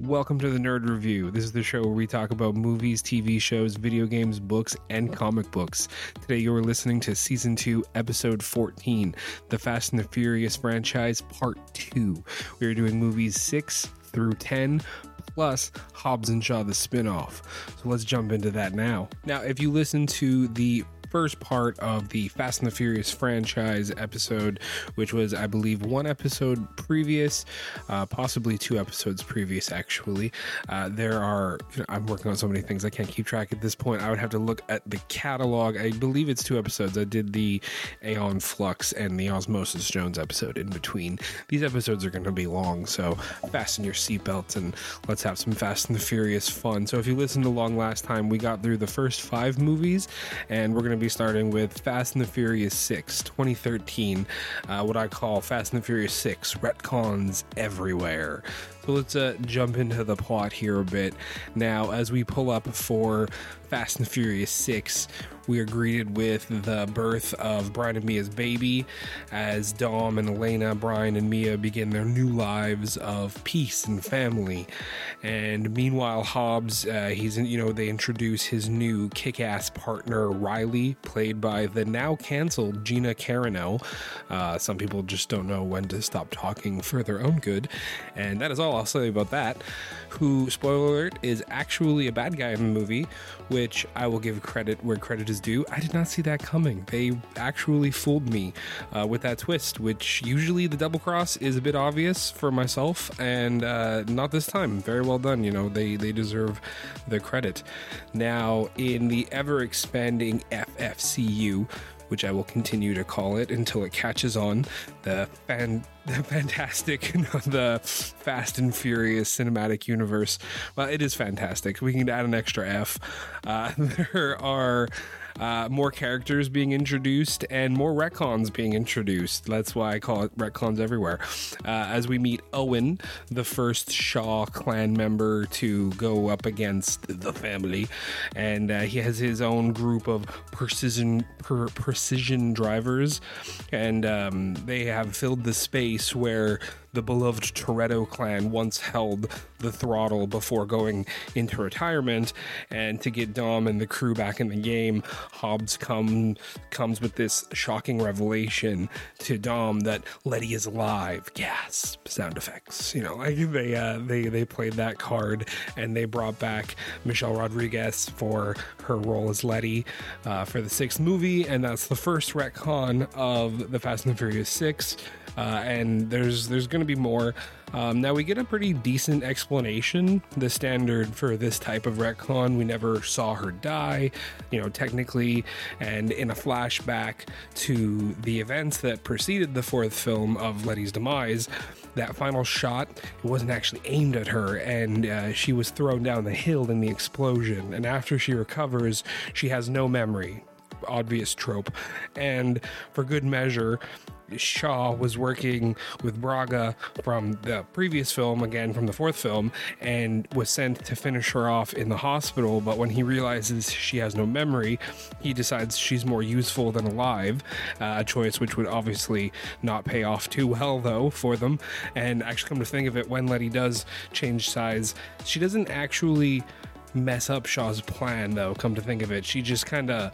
Welcome to the Nerd Review. This is the show where we talk about movies, TV shows, video games, books, and comic books. Today you are listening to Season 2, Episode 14, The Fast and the Furious franchise, Part 2. We are doing movies 6 through 10, plus Hobbs and Shaw, the spin off. So let's jump into that now. Now, if you listen to the first part of the Fast and the Furious franchise episode, which was, I believe, one episode previous, uh, possibly two episodes previous, actually. Uh, there are, you know, I'm working on so many things I can't keep track at this point. I would have to look at the catalog. I believe it's two episodes. I did the Aeon Flux and the Osmosis Jones episode in between. These episodes are going to be long, so fasten your seatbelts and let's have some Fast and the Furious fun. So if you listened along last time, we got through the first five movies, and we're going to be starting with Fast and the Furious 6, 2013. Uh, what I call Fast and the Furious 6 retcons everywhere. So let's uh, jump into the plot here a bit. Now, as we pull up for Fast and Furious 6, we are greeted with the birth of Brian and Mia's baby as Dom and Elena, Brian and Mia begin their new lives of peace and family. And meanwhile, Hobbs, uh, he's in, you know, they introduce his new kick ass partner, Riley, played by the now canceled Gina Carano. Uh, some people just don't know when to stop talking for their own good. And that is all I'll say about that. Who, spoiler alert, is actually a bad guy in the movie, which I will give credit where credit is due. I did not see that coming. They actually fooled me uh, with that twist, which usually the double cross is a bit obvious for myself, and uh, not this time. Very well done. You know, they, they deserve the credit. Now, in the ever expanding FFCU, which I will continue to call it until it catches on. The fan, the fantastic, the Fast and Furious cinematic universe. Well, it is fantastic. We can add an extra F. Uh, there are uh, more characters being introduced and more retcons being introduced. That's why I call it retcons everywhere. Uh, as we meet Owen, the first Shaw clan member to go up against the family, and uh, he has his own group of precision per, precision drivers, and um, they have filled the space where the beloved Toretto clan once held the throttle before going into retirement. And to get Dom and the crew back in the game, Hobbs come comes with this shocking revelation to Dom that Letty is alive. Gasp! Sound effects. You know, like they uh, they they played that card and they brought back Michelle Rodriguez for her role as Letty uh, for the sixth movie, and that's the first retcon of the Fast and the Furious Six. Uh, and there's there's going to be more. Um, now we get a pretty decent explanation. The standard for this type of retcon, we never saw her die, you know, technically, and in a flashback to the events that preceded the fourth film of Letty's demise. That final shot it wasn't actually aimed at her, and uh, she was thrown down the hill in the explosion. And after she recovers, she has no memory obvious trope. And for good measure, Shaw was working with Braga from the previous film, again from the fourth film, and was sent to finish her off in the hospital. But when he realizes she has no memory, he decides she's more useful than alive. Uh, a choice which would obviously not pay off too well, though, for them. And actually, come to think of it, when Letty does change size, she doesn't actually mess up Shaw's plan, though. Come to think of it, she just kind of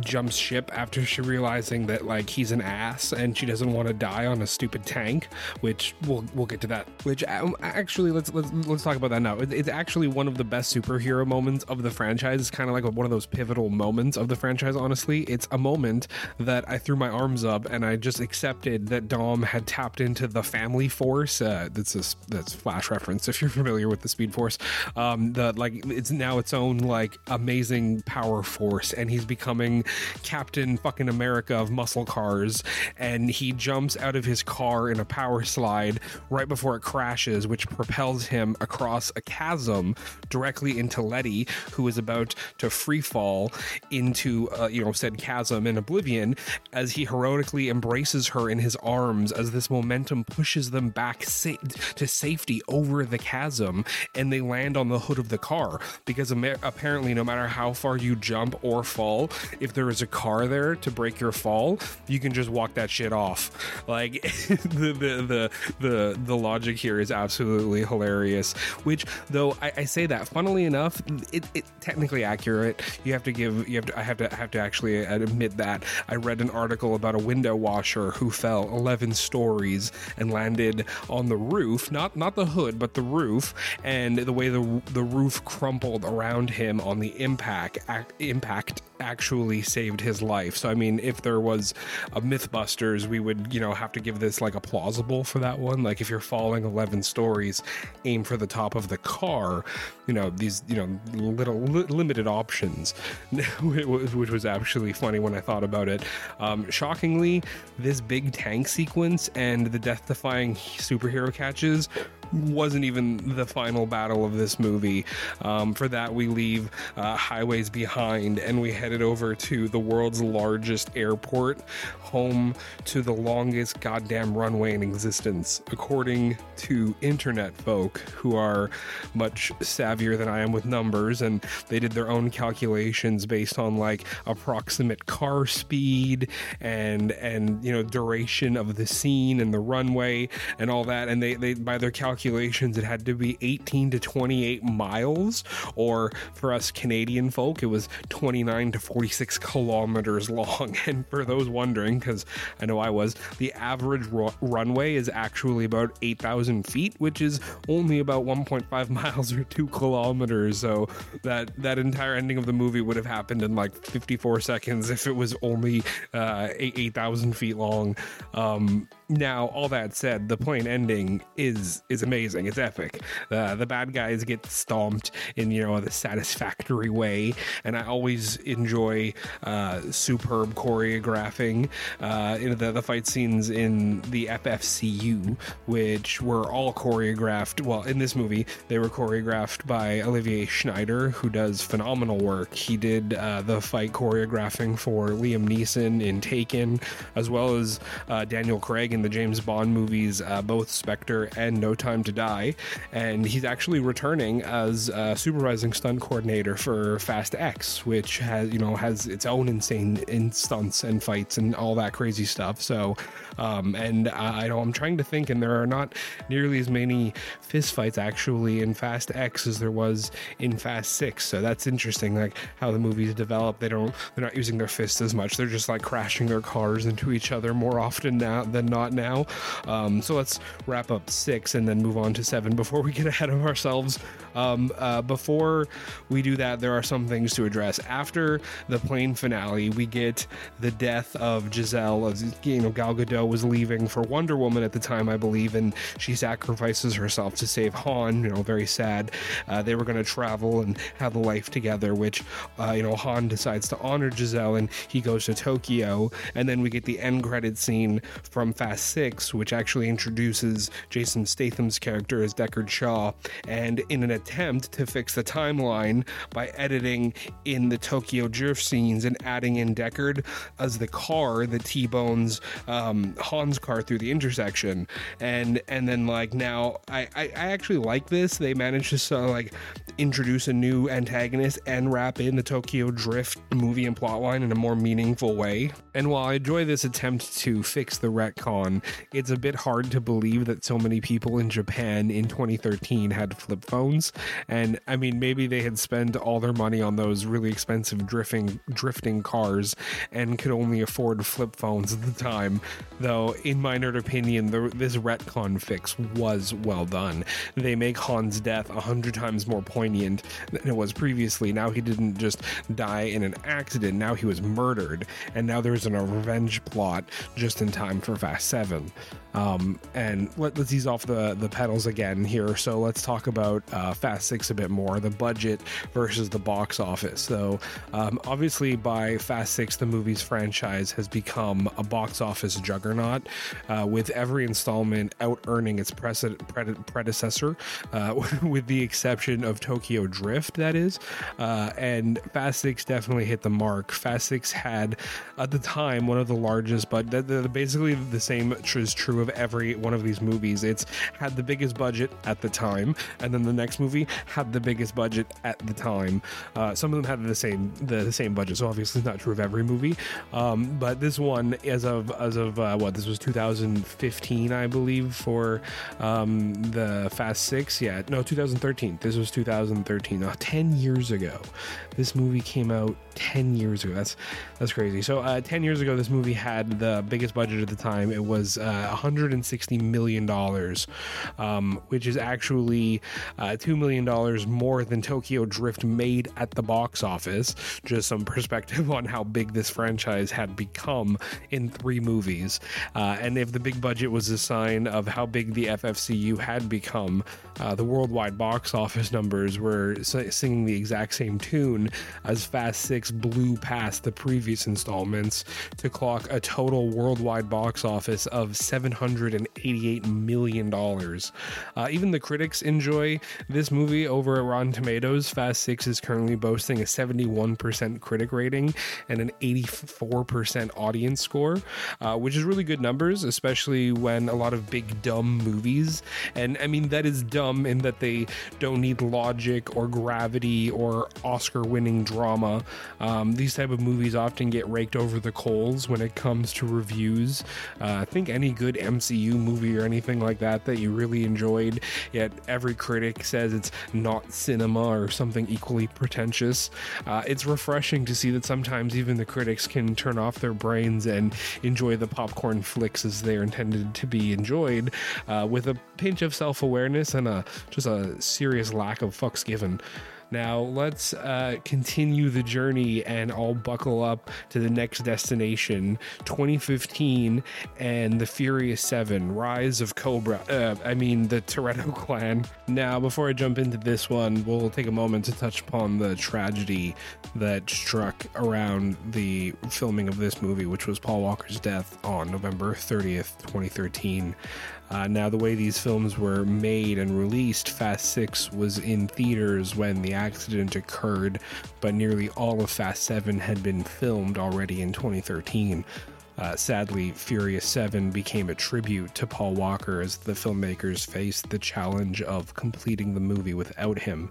jumps ship after she realizing that like he's an ass and she doesn't want to die on a stupid tank. Which we'll we'll get to that. Which um, actually let's let's let's talk about that now. It's actually one of the best superhero moments of the franchise. It's kind of like one of those pivotal moments of the franchise. Honestly, it's a moment that I threw my arms up and I just accepted that Dom had tapped into the Family Force. Uh, that's a that's Flash reference if you're familiar with the Speed Force. Um, the like it's now its own like amazing power force, and he's becoming Captain fucking America of muscle cars. And he jumps out of his car in a power slide right before it crashes, which propels him across a chasm directly into Letty, who is about to free fall into uh, you know said chasm in oblivion as he heroically embraces her in his arms as this momentum pushes them back sa- to safety over the chasm and they land on the hood of the car because apparently, no matter how far you jump or fall, if there is a car there to break your fall, you can just walk that shit off. Like the, the the the the logic here is absolutely hilarious. Which, though, I, I say that funnily enough, it, it technically accurate. You have to give you have to I have to have to actually admit that I read an article about a window washer who fell 11 stories and landed on the roof, not not the hood, but the roof, and the way the the roof crumpled around him on the impact impact actually saved his life. So I mean, if there was a MythBusters, we would you know have to give this like a plausible for that one. Like if you're falling 11 stories, aim for the top of the car. You know these you know little li- limited options, which was actually funny when I thought about it. Um, shockingly, this big tank sequence and the death-defying superhero catches wasn't even the final battle of this movie. Um, for that, we leave uh, highways behind and we headed over to the world's largest airport, home to the longest goddamn runway in existence, according to internet folk who are much savvier than I am with numbers, and they did their own calculations based on like approximate car speed and and you know duration of the scene and the runway and all that, and they they by their calculations calculations, it had to be 18 to 28 miles, or for us Canadian folk, it was 29 to 46 kilometers long. And for those wondering, because I know I was, the average runway is actually about 8,000 feet, which is only about 1.5 miles or two kilometers. So that that entire ending of the movie would have happened in like 54 seconds if it was only uh, 8,000 feet long. Um, now, all that said, the plane ending is is amazing. It's epic. Uh, the bad guys get stomped in you know the satisfactory way, and I always enjoy uh, superb choreographing uh, in the the fight scenes in the FFCU, which were all choreographed. Well, in this movie, they were choreographed by Olivier Schneider, who does phenomenal work. He did uh, the fight choreographing for Liam Neeson in Taken, as well as uh, Daniel Craig in the James Bond movies, uh, both Spectre and No Time to Die, and he's actually returning as a supervising stunt coordinator for Fast X, which has you know has its own insane in stunts and fights and all that crazy stuff. So, um, and I, I know I'm trying to think, and there are not nearly as many fist fights actually in Fast X as there was in Fast Six. So that's interesting, like how the movies develop. They don't they're not using their fists as much. They're just like crashing their cars into each other more often now than not now. Um, so let's wrap up six and then move on to seven before we get ahead of ourselves. Um, uh, before we do that, there are some things to address. After the plane finale, we get the death of Giselle. You know, Gal Gadot was leaving for Wonder Woman at the time, I believe, and she sacrifices herself to save Han. You know, very sad. Uh, they were going to travel and have a life together, which uh, you know Han decides to honor Giselle and he goes to Tokyo, and then we get the end credit scene from Fast 6, which actually introduces Jason Statham's character as Deckard Shaw, and in an attempt to fix the timeline by editing in the Tokyo drift scenes and adding in Deckard as the car that T-bones um, Han's car through the intersection, and and then like now I I, I actually like this. They managed to sort of like introduce a new antagonist and wrap in the Tokyo Drift movie and plotline in a more meaningful way. And while I enjoy this attempt to fix the retcon it's a bit hard to believe that so many people in Japan in 2013 had flip phones. And I mean, maybe they had spent all their money on those really expensive drifting drifting cars and could only afford flip phones at the time. Though, in my nerd opinion, the, this retcon fix was well done. They make Han's death a hundred times more poignant than it was previously. Now he didn't just die in an accident. Now he was murdered, and now there's an, a revenge plot just in time for Fast seven. Um, and let, us ease off the, the pedals again here. So let's talk about uh, Fast Six a bit more the budget versus the box office. So, um, obviously, by Fast Six, the movie's franchise has become a box office juggernaut, uh, with every installment out earning its predecessor, uh, with the exception of Tokyo Drift, that is. Uh, and Fast Six definitely hit the mark. Fast Six had, at the time, one of the largest, but basically the same is true of every one of these movies. It's had the biggest budget at the time, and then the next movie had the biggest budget at the time. Uh, some of them had the same the, the same budget, so obviously it's not true of every movie. Um, but this one, as of as of uh, what this was 2015, I believe, for um, the Fast Six. Yeah, no, 2013. This was 2013. Uh, Ten years ago, this movie came out. Ten years ago. That's that's crazy. So, uh, ten years ago, this movie had the biggest budget at the time. It was uh, 160 million dollars, um, which is actually uh, two million dollars more than Tokyo Drift made at the box office. Just some perspective on how big this franchise had become in three movies, uh, and if the big budget was a sign of how big the FFCU had become, uh, the worldwide box office numbers were singing the exact same tune as Fast Six blew past the previous installments to clock a total worldwide box office of $788 million. Uh, even the critics enjoy this movie over at Rotten Tomatoes. Fast Six is currently boasting a 71% critic rating and an 84% audience score, uh, which is really good numbers, especially when a lot of big, dumb movies, and I mean, that is dumb in that they don't need logic or gravity or Oscar winning drama. Um, these type of movies often get raked over the coals when it comes to reviews. Uh, I think any good MCU movie or anything like that that you really enjoyed, yet every critic says it's not cinema or something equally pretentious. Uh, it's refreshing to see that sometimes even the critics can turn off their brains and enjoy the popcorn flicks as they're intended to be enjoyed uh, with a pinch of self awareness and a just a serious lack of fucks given. Now, let's uh, continue the journey and all buckle up to the next destination 2015 and the Furious 7 Rise of Cobra. Uh, I mean, the Toretto clan. Now, before I jump into this one, we'll take a moment to touch upon the tragedy that struck around the filming of this movie, which was Paul Walker's death on November 30th, 2013. Uh, now, the way these films were made and released, Fast 6 was in theaters when the accident occurred, but nearly all of Fast 7 had been filmed already in 2013. Uh, sadly, Furious 7 became a tribute to Paul Walker as the filmmakers faced the challenge of completing the movie without him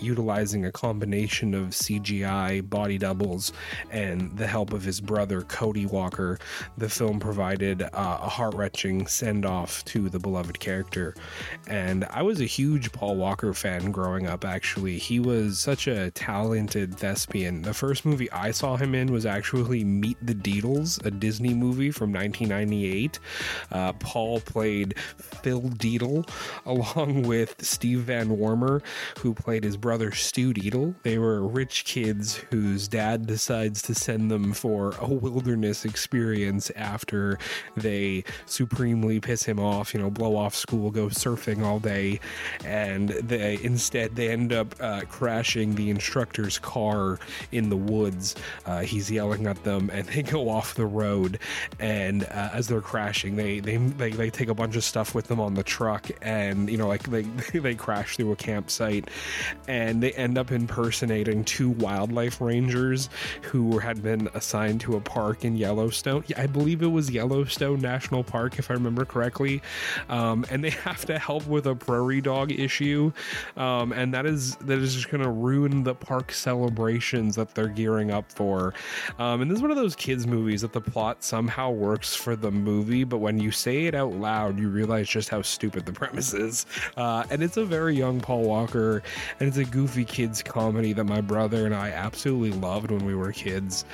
utilizing a combination of CGI, body doubles, and the help of his brother Cody Walker, the film provided uh, a heart wrenching send off to the beloved character. And I was a huge Paul Walker fan growing up, actually. He was such a talented thespian. The first movie I saw him in was actually Meet the Deedles, a Disney movie from 1998. Uh, Paul played Phil Deedle along with Steve Van Wormer, who played his brother Stew Deedle. They were rich kids whose dad decides to send them for a wilderness experience after they supremely piss him off, you know, blow off school, go surfing all day, and they instead they end up uh, crashing the instructor's car in the woods. Uh, he's yelling at them, and they go off the road. And uh, as they're crashing, they, they they they take a bunch of stuff with them on the truck, and you know, like they they crash through a campsite, and they end up impersonating two wildlife rangers who had been assigned to a park in Yellowstone. I believe it was Yellowstone National Park, if I remember correctly. Um, and they have to help with a prairie dog issue, um, and that is that is just going to ruin the park celebrations that they're gearing up for. Um, and this is one of those kids movies that the plot somehow works for the movie, but when you say it out loud, you realize just how stupid the premise is. Uh, and it's a very young Paul Walker, and it's a goofy kids comedy that my brother and I absolutely loved when we were kids.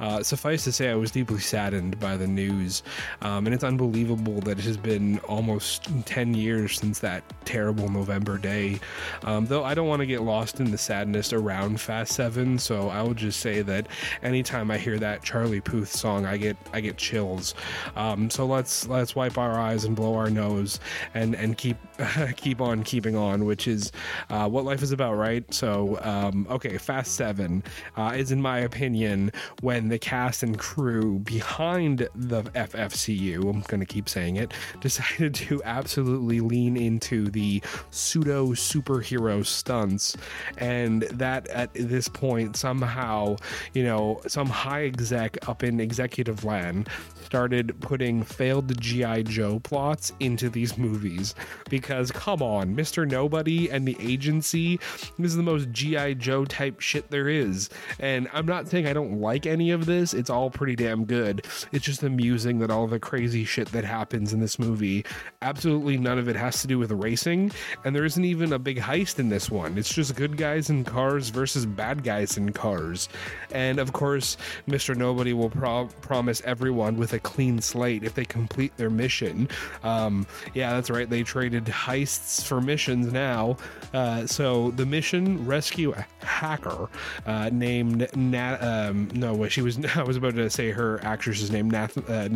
Uh, suffice to say, I was deeply saddened by the news, um, and it's unbelievable that it has been almost 10 years since that terrible November day. Um, though I don't want to get lost in the sadness around Fast Seven, so I will just say that anytime I hear that Charlie Puth song, I get I get chills. Um, so let's let's wipe our eyes and blow our nose and and keep keep on keeping on, which is uh, what life is about, right? So um, okay, Fast Seven uh, is, in my opinion, when the cast and crew behind the FFCU, I'm going to keep saying it, decided to absolutely lean into the pseudo superhero stunts. And that at this point, somehow, you know, some high exec up in executive land started putting failed GI Joe plots into these movies because come on, Mr. Nobody and the agency this is the most GI Joe type shit there is. And I'm not saying I don't like any of this. It's all pretty damn good. It's just amusing that all the crazy shit that happens in this movie, absolutely none of it has to do with racing, and there isn't even a big heist in this one. It's just good guys in cars versus bad guys in cars. And of course, Mr. Nobody will pro- promise everyone with a clean slate if they complete their mission. Um, yeah, that's right. They traded heists for missions now. Uh, so the mission rescue a hacker uh, named Nat. Um, no, she was. I was about to say her actress's name, Nath, uh,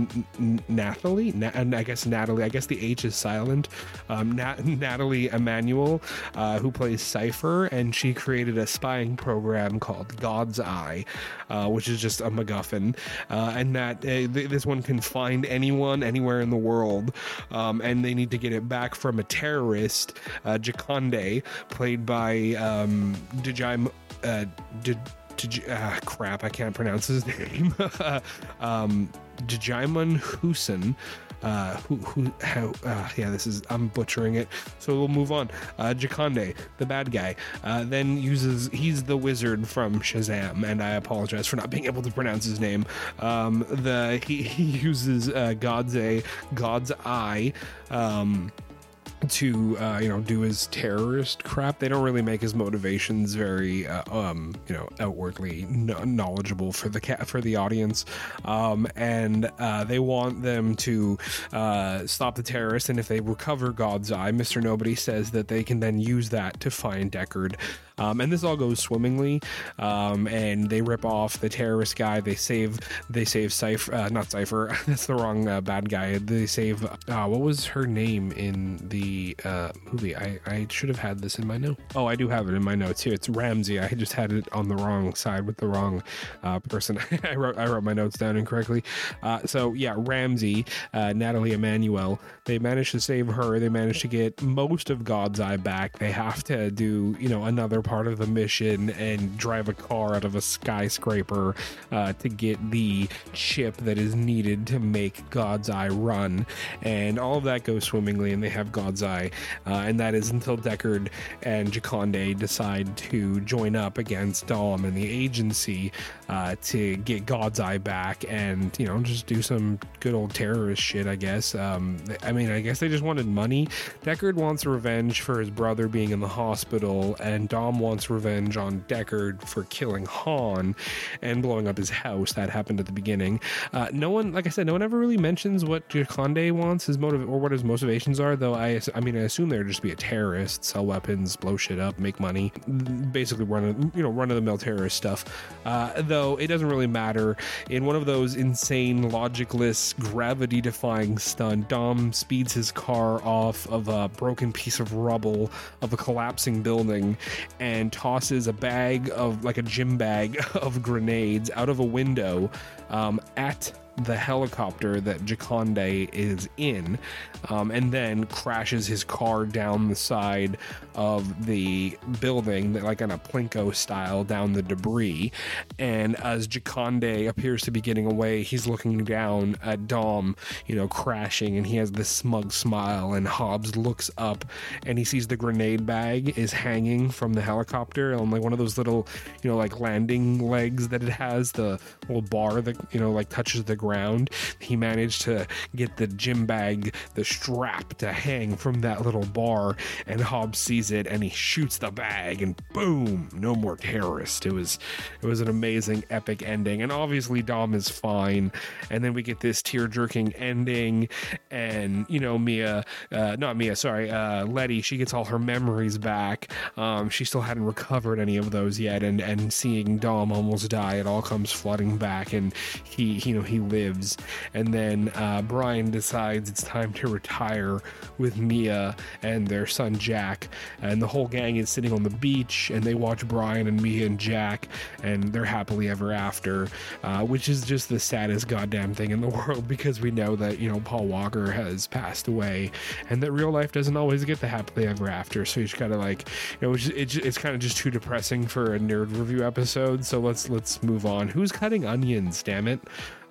Nathalie. Na- I guess Natalie. I guess the H is silent. Um, Nat- Nathalie Emmanuel, uh, who plays Cypher, and she created a spying program called God's Eye, uh, which is just a MacGuffin, uh, and that uh, th- this one can find anyone anywhere in the world, um, and they need to get it back from a terrorist, uh, Jakande, played by um, uh, uh, crap, I can't pronounce his name. um, Djimon Hounsou. Uh, who, who, how, uh, yeah, this is, I'm butchering it. So we'll move on. Uh, Jakande, the bad guy, uh, then uses, he's the wizard from Shazam, and I apologize for not being able to pronounce his name. Um, the, he, he uses, uh, God's A, God's Eye, um, to uh, you know do his terrorist crap. They don't really make his motivations very uh, um, you know outwardly knowledgeable for the cat for the audience, um, and uh, they want them to uh, stop the terrorists. And if they recover God's Eye, Mister Nobody says that they can then use that to find Deckard. Um, and this all goes swimmingly. Um, and they rip off the terrorist guy. They save they save Cypher, uh, not Cypher. That's the wrong uh, bad guy. They save what was her name in the uh, movie. I, I should have had this in my note. Oh, I do have it in my notes here. It's Ramsey. I just had it on the wrong side with the wrong uh, person. I wrote I wrote my notes down incorrectly. Uh, so yeah, Ramsey, uh, Nathalie Emmanuel. They managed to save her. They managed to get most of God's Eye back. They have to do you know another part of the mission and drive a car out of a skyscraper uh, to get the chip that is needed to make God's Eye run. And all of that goes swimmingly, and they have God's uh, and that is until Deckard and Jakande decide to join up against Dom and the agency uh, to get God's Eye back and, you know, just do some good old terrorist shit, I guess. Um, I mean, I guess they just wanted money. Deckard wants revenge for his brother being in the hospital, and Dom wants revenge on Deckard for killing Han and blowing up his house. That happened at the beginning. Uh, no one, like I said, no one ever really mentions what Jakande wants, his motive, or what his motivations are, though I I mean, I assume they're just be a terrorist, sell weapons, blow shit up, make money, basically run, you know, run of the mill terrorist stuff. Uh, though it doesn't really matter. In one of those insane, logicless, gravity defying stunt, Dom speeds his car off of a broken piece of rubble of a collapsing building tosses a bag of, like a gym bag of grenades out of a window um, at the helicopter that Jakande is in, um, and then crashes his car down the side of the building, like in a Plinko style, down the debris. And as Jakande appears to be getting away, he's looking down at Dom, you know, crashing, and he has this smug smile. And Hobbs looks up and he sees the grenade bag is hanging from the helicopter on like one of those little, you know, like landing legs that it has, the little bar that, you know, like touches the ground ground. He managed to get the gym bag, the strap to hang from that little bar, and Hobbs sees it and he shoots the bag, and boom, no more terrorist. It was it was an amazing, epic ending, and obviously Dom is fine. And then we get this tear jerking ending, and you know Mia, uh, not Mia, sorry, uh, Letty, she gets all her memories back. Um, she still hadn't recovered any of those yet, and and seeing Dom almost die, it all comes flooding back, and he, you know, he lives lives. And then uh, Brian decides it's time to retire with Mia and their son Jack. And the whole gang is sitting on the beach and they watch Brian and Mia and Jack and they're happily ever after, uh, which is just the saddest goddamn thing in the world because we know that, you know, Paul Walker has passed away and that real life doesn't always get the happily ever after. So you just gotta like, you know, it's, it's, it's kind of just too depressing for a nerd review episode. So let's let's move on. Who's cutting onions? Damn it!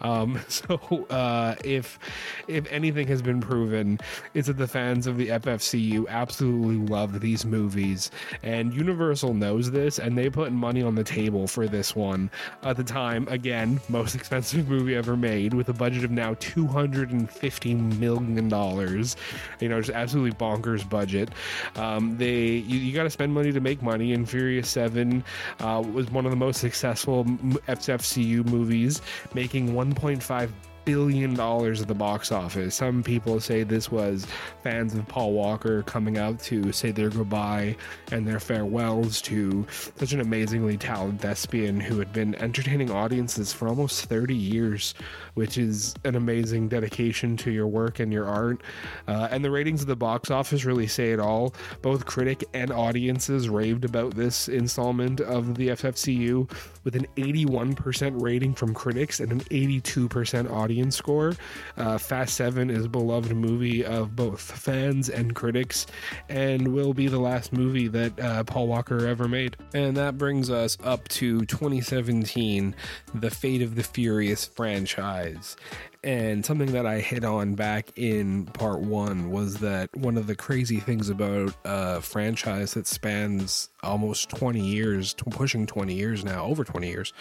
Um, so uh, if if anything has been proven, it's that the fans of the FFCU absolutely love these movies, and Universal knows this, and they put money on the table for this one. At the time, again, most expensive movie ever made, with a budget of now two hundred and fifty million dollars. You know, just absolutely bonkers budget. Um, they you, you got to spend money to make money, and Furious Seven uh, was one of the most successful FFCU movies, making 1.5 billion dollars at the box office. Some people say this was fans of Paul Walker coming out to say their goodbye and their farewells to such an amazingly talented thespian who had been entertaining audiences for almost 30 years, which is an amazing dedication to your work and your art. Uh, and the ratings of the box office really say it all. Both critic and audiences raved about this installment of the FFCU with an 81% rating from critics and an 82% audience score. Uh, Fast 7 is a beloved movie of both fans and critics and will be the last movie that uh, Paul Walker ever made. And that brings us up to 2017, The Fate of the Furious franchise eyes and something that I hit on back in part one was that one of the crazy things about a franchise that spans almost 20 years, pushing 20 years now, over 20 years.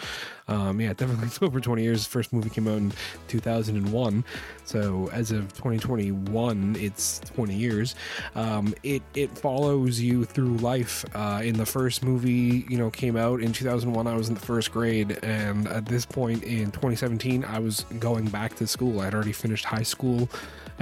Um, yeah, definitely over 20 years. First movie came out in 2001. So as of 2021, it's 20 years. Um, it, it follows you through life. Uh, in the first movie, you know, came out in 2001, I was in the first grade. And at this point in 2017, I was going back to school. I'd already finished high school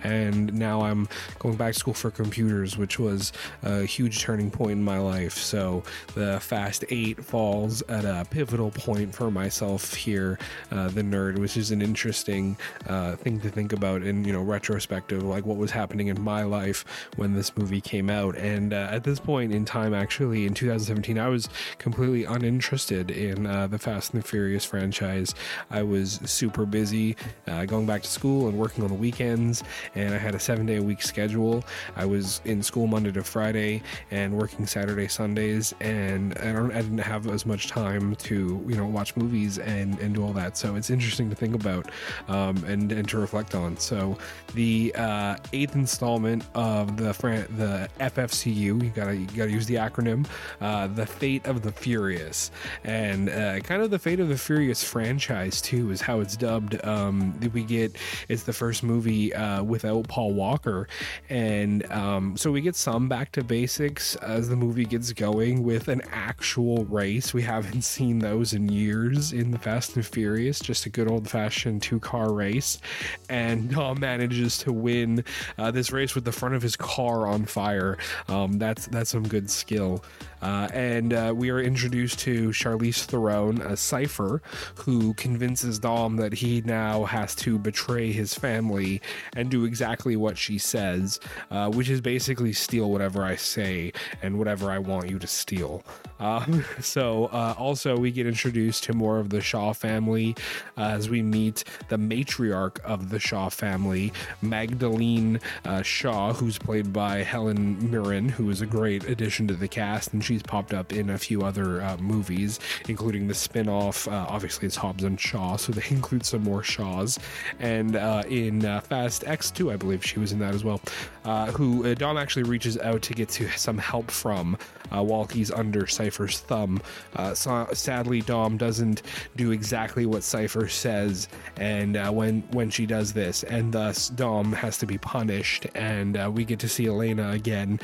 and now I'm going back to school for computers, which was a huge turning point in my life. So the Fast 8 falls at a pivotal point for myself here, uh, the nerd, which is an interesting uh, thing to think about in you know retrospective, like what was happening in my life when this movie came out. And uh, at this point in time, actually in 2017, I was completely uninterested in uh, the Fast and the Furious franchise. I was super busy uh, going back to school and working on the weekends and I had a seven day a week schedule. I was in school Monday to Friday and working Saturday, Sundays, and I, don't, I didn't have as much time to you know watch movies and, and do all that. So it's interesting to think about um, and and to reflect on. So the uh, eighth installment of the fran- the FFCU, you gotta you gotta use the acronym, uh, the Fate of the Furious, and uh, kind of the Fate of the Furious franchise too is how it's dubbed. Um, we get it's the first movie uh, without Paul Walker. And um, so we get some back to basics as the movie gets going with an actual race. We haven't seen those in years in the Fast and Furious, just a good old fashioned two car race. And Dom manages to win uh, this race with the front of his car on fire. Um, that's that's some good skill. Uh, and uh, we are introduced to Charlize Theron, a Cypher, who convinces Dom that he now has to betray his family and do exactly what she says, uh, which is basically steal whatever I say and whatever I want you to steal. Um, so, uh, also, we get introduced to more of the Shaw family uh, as we meet the matriarch of the Shaw family, Magdalene uh, Shaw, who's played by Helen Mirren, who is a great addition to the cast, and she's popped up in a few other uh, movies, including the spin off. Uh, obviously, it's Hobbs and Shaw, so they include some more Shaws. And uh, in uh, Fast X2, I believe she was in that as well, uh, who uh, Dom actually reaches out to get to some help from while he's under Cypher's thumb. So, sadly, Dom doesn't do exactly what Cypher says, and when, when she does this, and thus Dom has to be punished, and we get to see Elena again.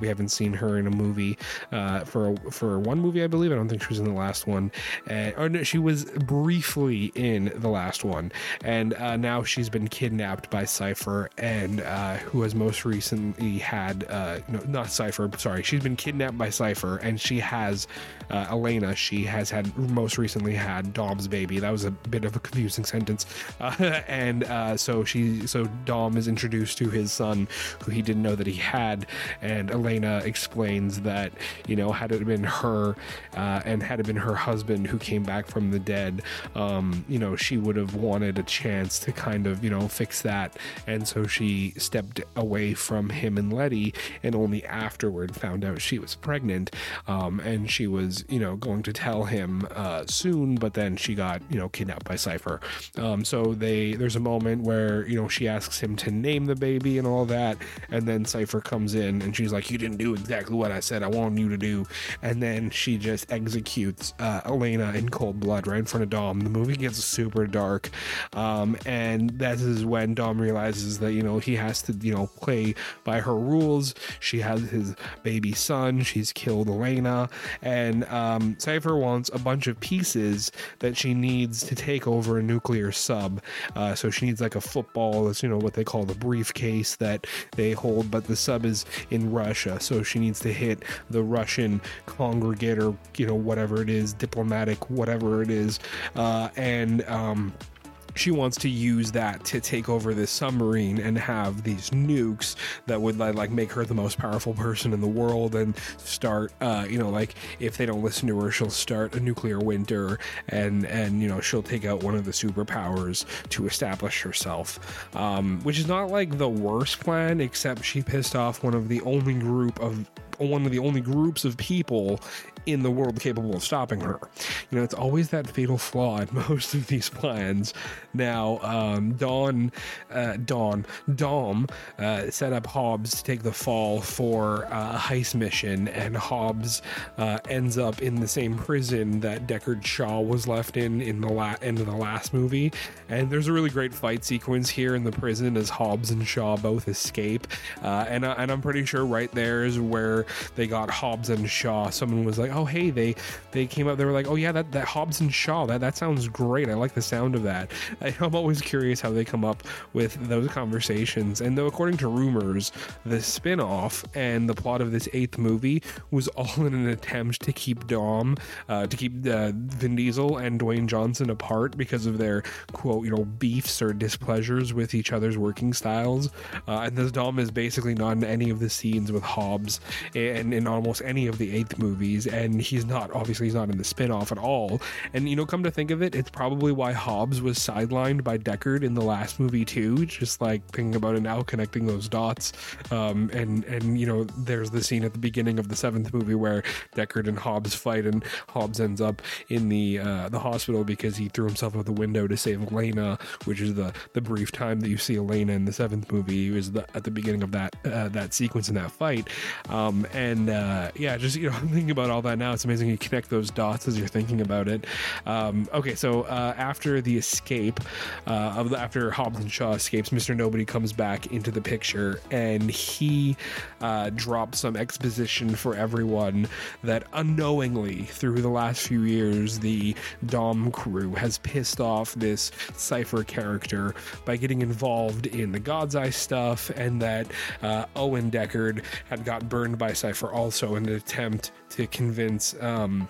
we haven't seen her in a movie uh, for for one movie, I believe. I don't think she was in the last one. Uh, or no, she was briefly in the last one, and uh, now she's been kidnapped by Cypher, and uh, who has most recently had uh, no, not Cypher. Sorry, she's been kidnapped by Cypher, and she has uh, Elena. She has had most recently had Dom's baby. That was a bit of a confusing sentence, and so she so Dom is introduced to his son, who he didn't know that he had, and Elena explains that you know, had it been her uh, and had it been her husband who came back from the dead, um, you know, she would have wanted a chance to kind of you know fix that, and so she stepped away from him and Letty, and only afterward found out she was pregnant, um, and she was you know going to tell him uh, soon, but then she got you know kidnapped by Cypher. Um, so they there's a moment where you know she asks him to name the baby and all that, and then Cypher comes in and she's like, "You didn't do exactly what I said I wanted you to do," and then she just executes uh, Elena in cold blood right in front of Dom. The movie gets super dark, um, and that is when Dom realizes that you know he has to you know play by her rules. She has his baby son. She's killed Elena, and um, Cypher wants a bunch of pieces that she needs to take over a nuclear sub. Uh, so she needs like a football. That's you know what they call the briefcase that they hold, but the sub is in Russia, so she needs to hit the Russian congregate or you know whatever it is, diplomatic, whatever it is, uh, and um, she wants to use that to take over this submarine and have these nukes that would like make her the most powerful person in the world and start uh, you know like if they don't listen to her she'll start a nuclear winter and and you know she'll take out one of the superpowers to establish herself. Um, which is not like the worst plan except she pissed off one of the only group of one of the only groups of people in the world capable of stopping her. You know, it's always that fatal flaw in most of these plans. Now, um, Dawn, uh, Dawn, Dom uh, set up Hobbs to take the fall for uh, a heist mission, and Hobbs uh, ends up in the same prison that Deckard Shaw was left in in the la- end of the last movie. And there's a really great fight sequence here in the prison as Hobbs and Shaw both escape. Uh, and, and I'm pretty sure right there is where they got Hobbs and Shaw. Someone was like, oh hey, they they came up. They were like, oh yeah, that that Hobbs and Shaw. That that sounds great. I like the sound of that. I'm always curious how they come up with those conversations. And though according to rumors, the spin-off and the plot of this eighth movie was all in an attempt to keep Dom, uh, to keep uh, Vin Diesel and Dwayne Johnson apart because of their quote, you know, beefs or displeasures with each other's working styles. Uh, and this Dom is basically not in any of the scenes with Hobbs and in almost any of the eighth movies. And he's not obviously he's not in the spin-off at all. And you know, come to think of it, it's probably why Hobbs was sidelined by Deckard in the last movie too. Just like thinking about it now, connecting those dots. Um, and and you know, there's the scene at the beginning of the seventh movie where Deckard and Hobbs fight, and Hobbs ends up in the uh, the hospital because he threw himself out the window to save Elena, which is the the brief time that you see Elena in the seventh movie. was the, at the beginning of that uh, that sequence in that fight. Um, and uh, yeah, just you know, I'm thinking about all that now. It's amazing you connect those dots as you're thinking about it. Um, okay, so uh, after the escape uh, of the, after Hobbs and Shaw escapes, Mister Nobody comes back into the picture, and he uh, drops some exposition for everyone that unknowingly through the last few years, the Dom crew has pissed off this Cypher character by getting involved in the God's Eye stuff, and that uh, Owen Deckard had got burned by Cypher also in an attempt to convince um,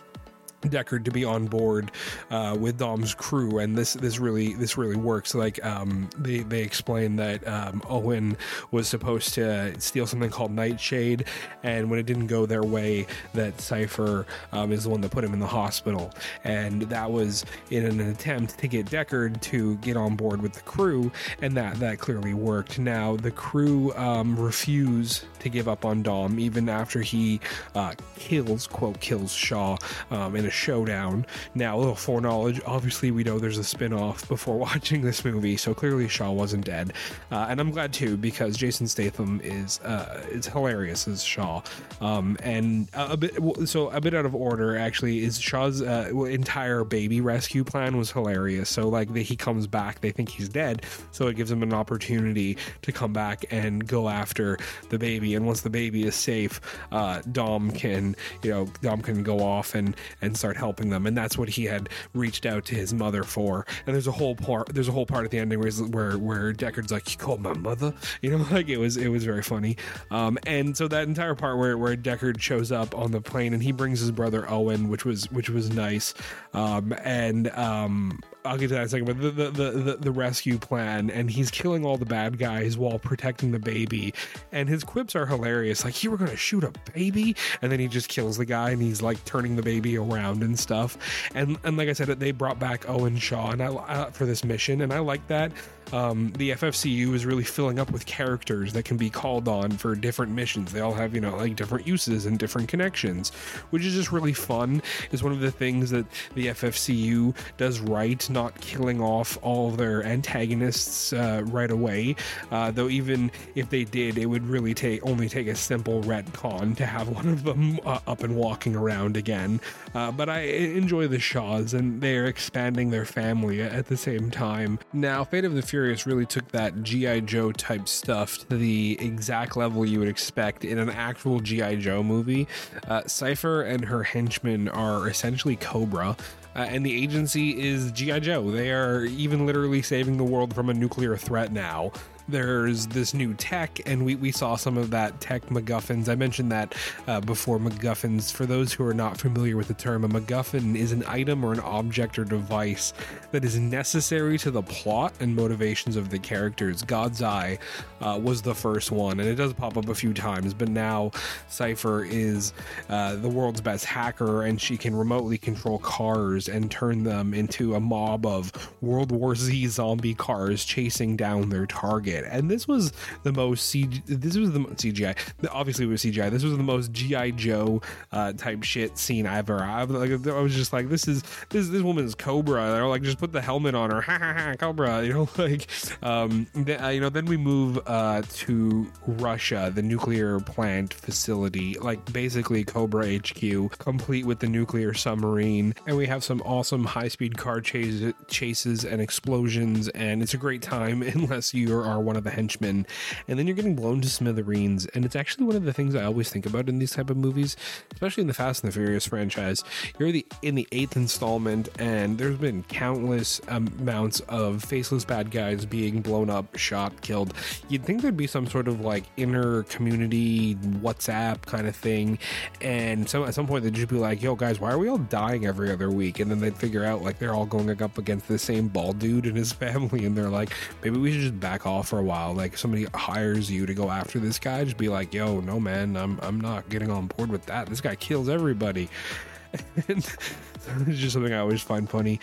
Deckard to be on board uh, with Dom's crew, and this this really this really works. Like um, they they explain that um, Owen was supposed to steal something called Nightshade, and when it didn't go their way, that Cypher um, is the one that put him in the hospital, and that was in an attempt to get Deckard to get on board with the crew, and that that clearly worked. Now the crew um, refuse to give up on Dom even after he uh, kills quote kills Shaw um, in a showdown. Now, a little foreknowledge. Obviously, we know there's a spin off before watching this movie, so clearly Shaw wasn't dead. Uh, and I'm glad too, because Jason Statham is uh, is hilarious as Shaw. Um, and a, a, bit, so a bit out of order, actually, is Shaw's uh, entire baby rescue plan was hilarious. So, like, the, he comes back, they think he's dead, so it gives him an opportunity to come back and go after the baby. And once the baby is safe, uh, Dom can, you know, Dom can go off and and start helping them, and that's what he had reached out to his mother for. And there's a whole part, there's a whole part at the ending where where, where Deckard's like, "You called my mother," you know, like it was it was very funny. Um, and so that entire part where where Deckard shows up on the plane and he brings his brother Owen, which was which was nice. Um, and um, I'll get to that in a second, but the, the, the, the, rescue plan, and he's killing all the bad guys while protecting the baby. And his quips are hilarious. Like, you were going to shoot a baby? And then he just kills the guy and he's like turning the baby around and stuff. And, and like I said, they brought back Owen Shaw and I, uh, for this mission. And I like that um, the FFCU is really filling up with characters that can be called on for different missions. They all have, you know, like different uses and different connections, which is just really fun. Is one of the things that the FFCU does right, not killing off all of their antagonists uh, right away. Uh, though even if they did, it would really take only take a simple retcon to have one of them uh, up and walking around again. Uh, but I enjoy the Shaws, and they're expanding their family at the same time. Now, Fate of the Furious Furious really took that G.I. Joe type stuff to the exact level you would expect in an actual G.I. Joe movie. Uh, Cypher and her henchmen are essentially Cobra. Uh, and the agency is G.I. Joe. They are even literally saving the world from a nuclear threat now there's this new tech, and we, we saw some of that tech MacGuffins. I mentioned that uh, before MacGuffins. For those who are not familiar with the term, a MacGuffin is an item or an object or device that is necessary to the plot and motivations of the characters. God's Eye uh, was the first one, and it does pop up a few times, but now Cypher is uh, the world's best hacker, and she can remotely control cars and turn them into a mob of World War Z zombie cars chasing down their target and this was the most CG. This was the CGI. Obviously, it was CGI. This was the most GI Joe uh, type shit scene I've ever. I, like, I was just like, this is this this woman's Cobra. They're like, just put the helmet on her. Ha ha ha, Cobra. You know, like, um, uh, you know. Then we move uh, to Russia, the nuclear plant facility, like basically Cobra HQ, complete with the nuclear submarine, and we have some awesome high speed car chase, chases and explosions, and it's a great time unless you are one of the henchmen, and then you're getting blown to smithereens. And it's actually one of the things I always think about in these type of movies, especially in the Fast and the Furious franchise. You're the in the eighth installment, and there's been countless amounts of faceless bad guys being blown up, shot, killed. You'd think there'd be some sort of like inner community WhatsApp kind of thing, and so at some point they'd just be like, "Yo, guys, why are we all dying every other week?" And then they'd figure out like they're all going up against the same bald dude and his family, and they're like, "Maybe we should just back off." For a while. Like somebody hires you to go after this guy, just be like, "Yo, no man, I'm I'm not getting on board with that. This guy kills everybody." it's just something I always find funny.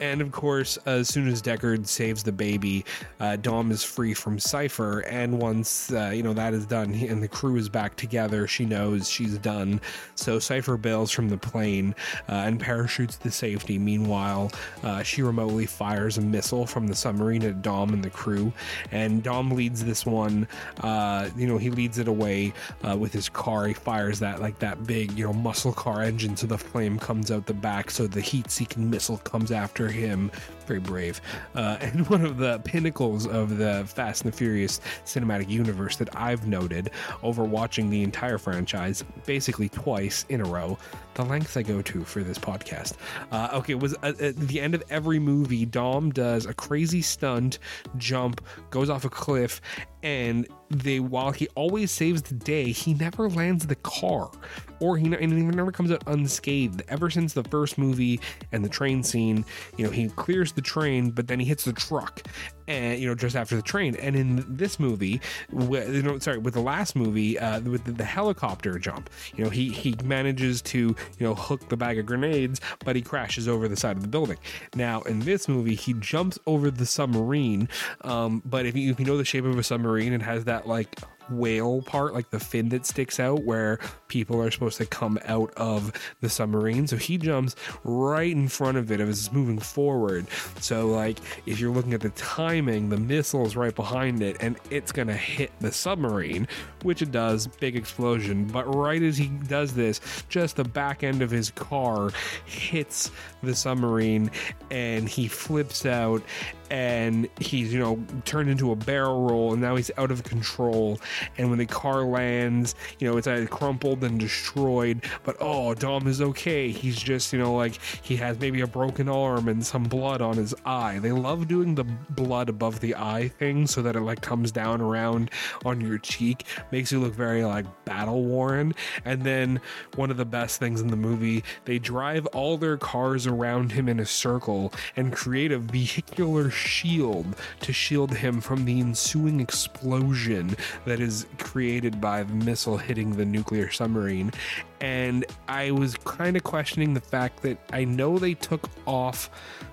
And of course, as soon as Deckard saves the baby, uh, Dom is free from Cypher. And once uh, you know that is done, and the crew is back together, she knows she's done. So Cypher bails from the plane uh, and parachutes to safety. Meanwhile, uh, she remotely fires a missile from the submarine at Dom and the crew. And Dom leads this one. Uh, you know, he leads it away with his car. He fires that like that big, you know, muscle car engine, so the flame comes out the back back, so the heat seeking missile comes after him. Very brave. Uh, and one of the pinnacles of the Fast and the Furious cinematic universe that I've noted over watching the entire franchise basically twice in a row, the lengths I go to for this podcast. Uh, okay, was uh, at the end of every movie, Dom does a crazy stunt, jump, goes off a cliff, and they while he always saves the day, he never lands the car, or he, and he never comes out unscathed. Ever since the first movie and the train scene, you know, he clears the train, but then he hits the truck, and you know, just after the train. And in this movie, you know, sorry, with the last movie, uh, with the, the helicopter jump, you know, he he manages to you know hook the bag of grenades, but he crashes over the side of the building. Now in this movie, he jumps over the submarine, um, but if you if you know the shape of a submarine, it has that like whale part, like the fin that sticks out, where people are supposed to come out of the submarine. So he jumps right in front of it as it's moving forward. So, like, if you're looking at the timing, the missile is right behind it and it's going to hit the submarine, which it does, big explosion. But right as he does this, just the back end of his car hits the submarine and he flips out and he's you know turned into a barrel roll and now he's out of control. And when the car lands you know it's either crumpled and destroyed but oh dom is okay. He's just you know like he has maybe a broken arm and some blood on his eye. They love doing the blood above the eye thing so that it like comes down around on your cheek. Makes you look very like battle worn and then one of the best things in the movie they drive all their cars around him in a circle and create a vehicular shield to shield him from the ensuing explosion that is created by the missile hitting the nuclear submarine. And I was kind of questioning the fact that I know they took off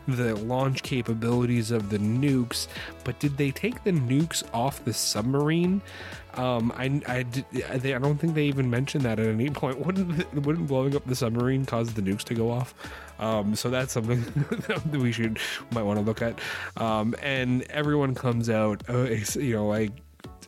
the launch capabilities of the nukes, but did they take the nukes off the submarine? Um, I, I, I, they, I don't think they even mentioned that at any point. Wouldn't wouldn't blowing up the submarine cause the nukes to go off? Um, so that's something that we should might want to look at. Um, and everyone comes out, uh, you know, like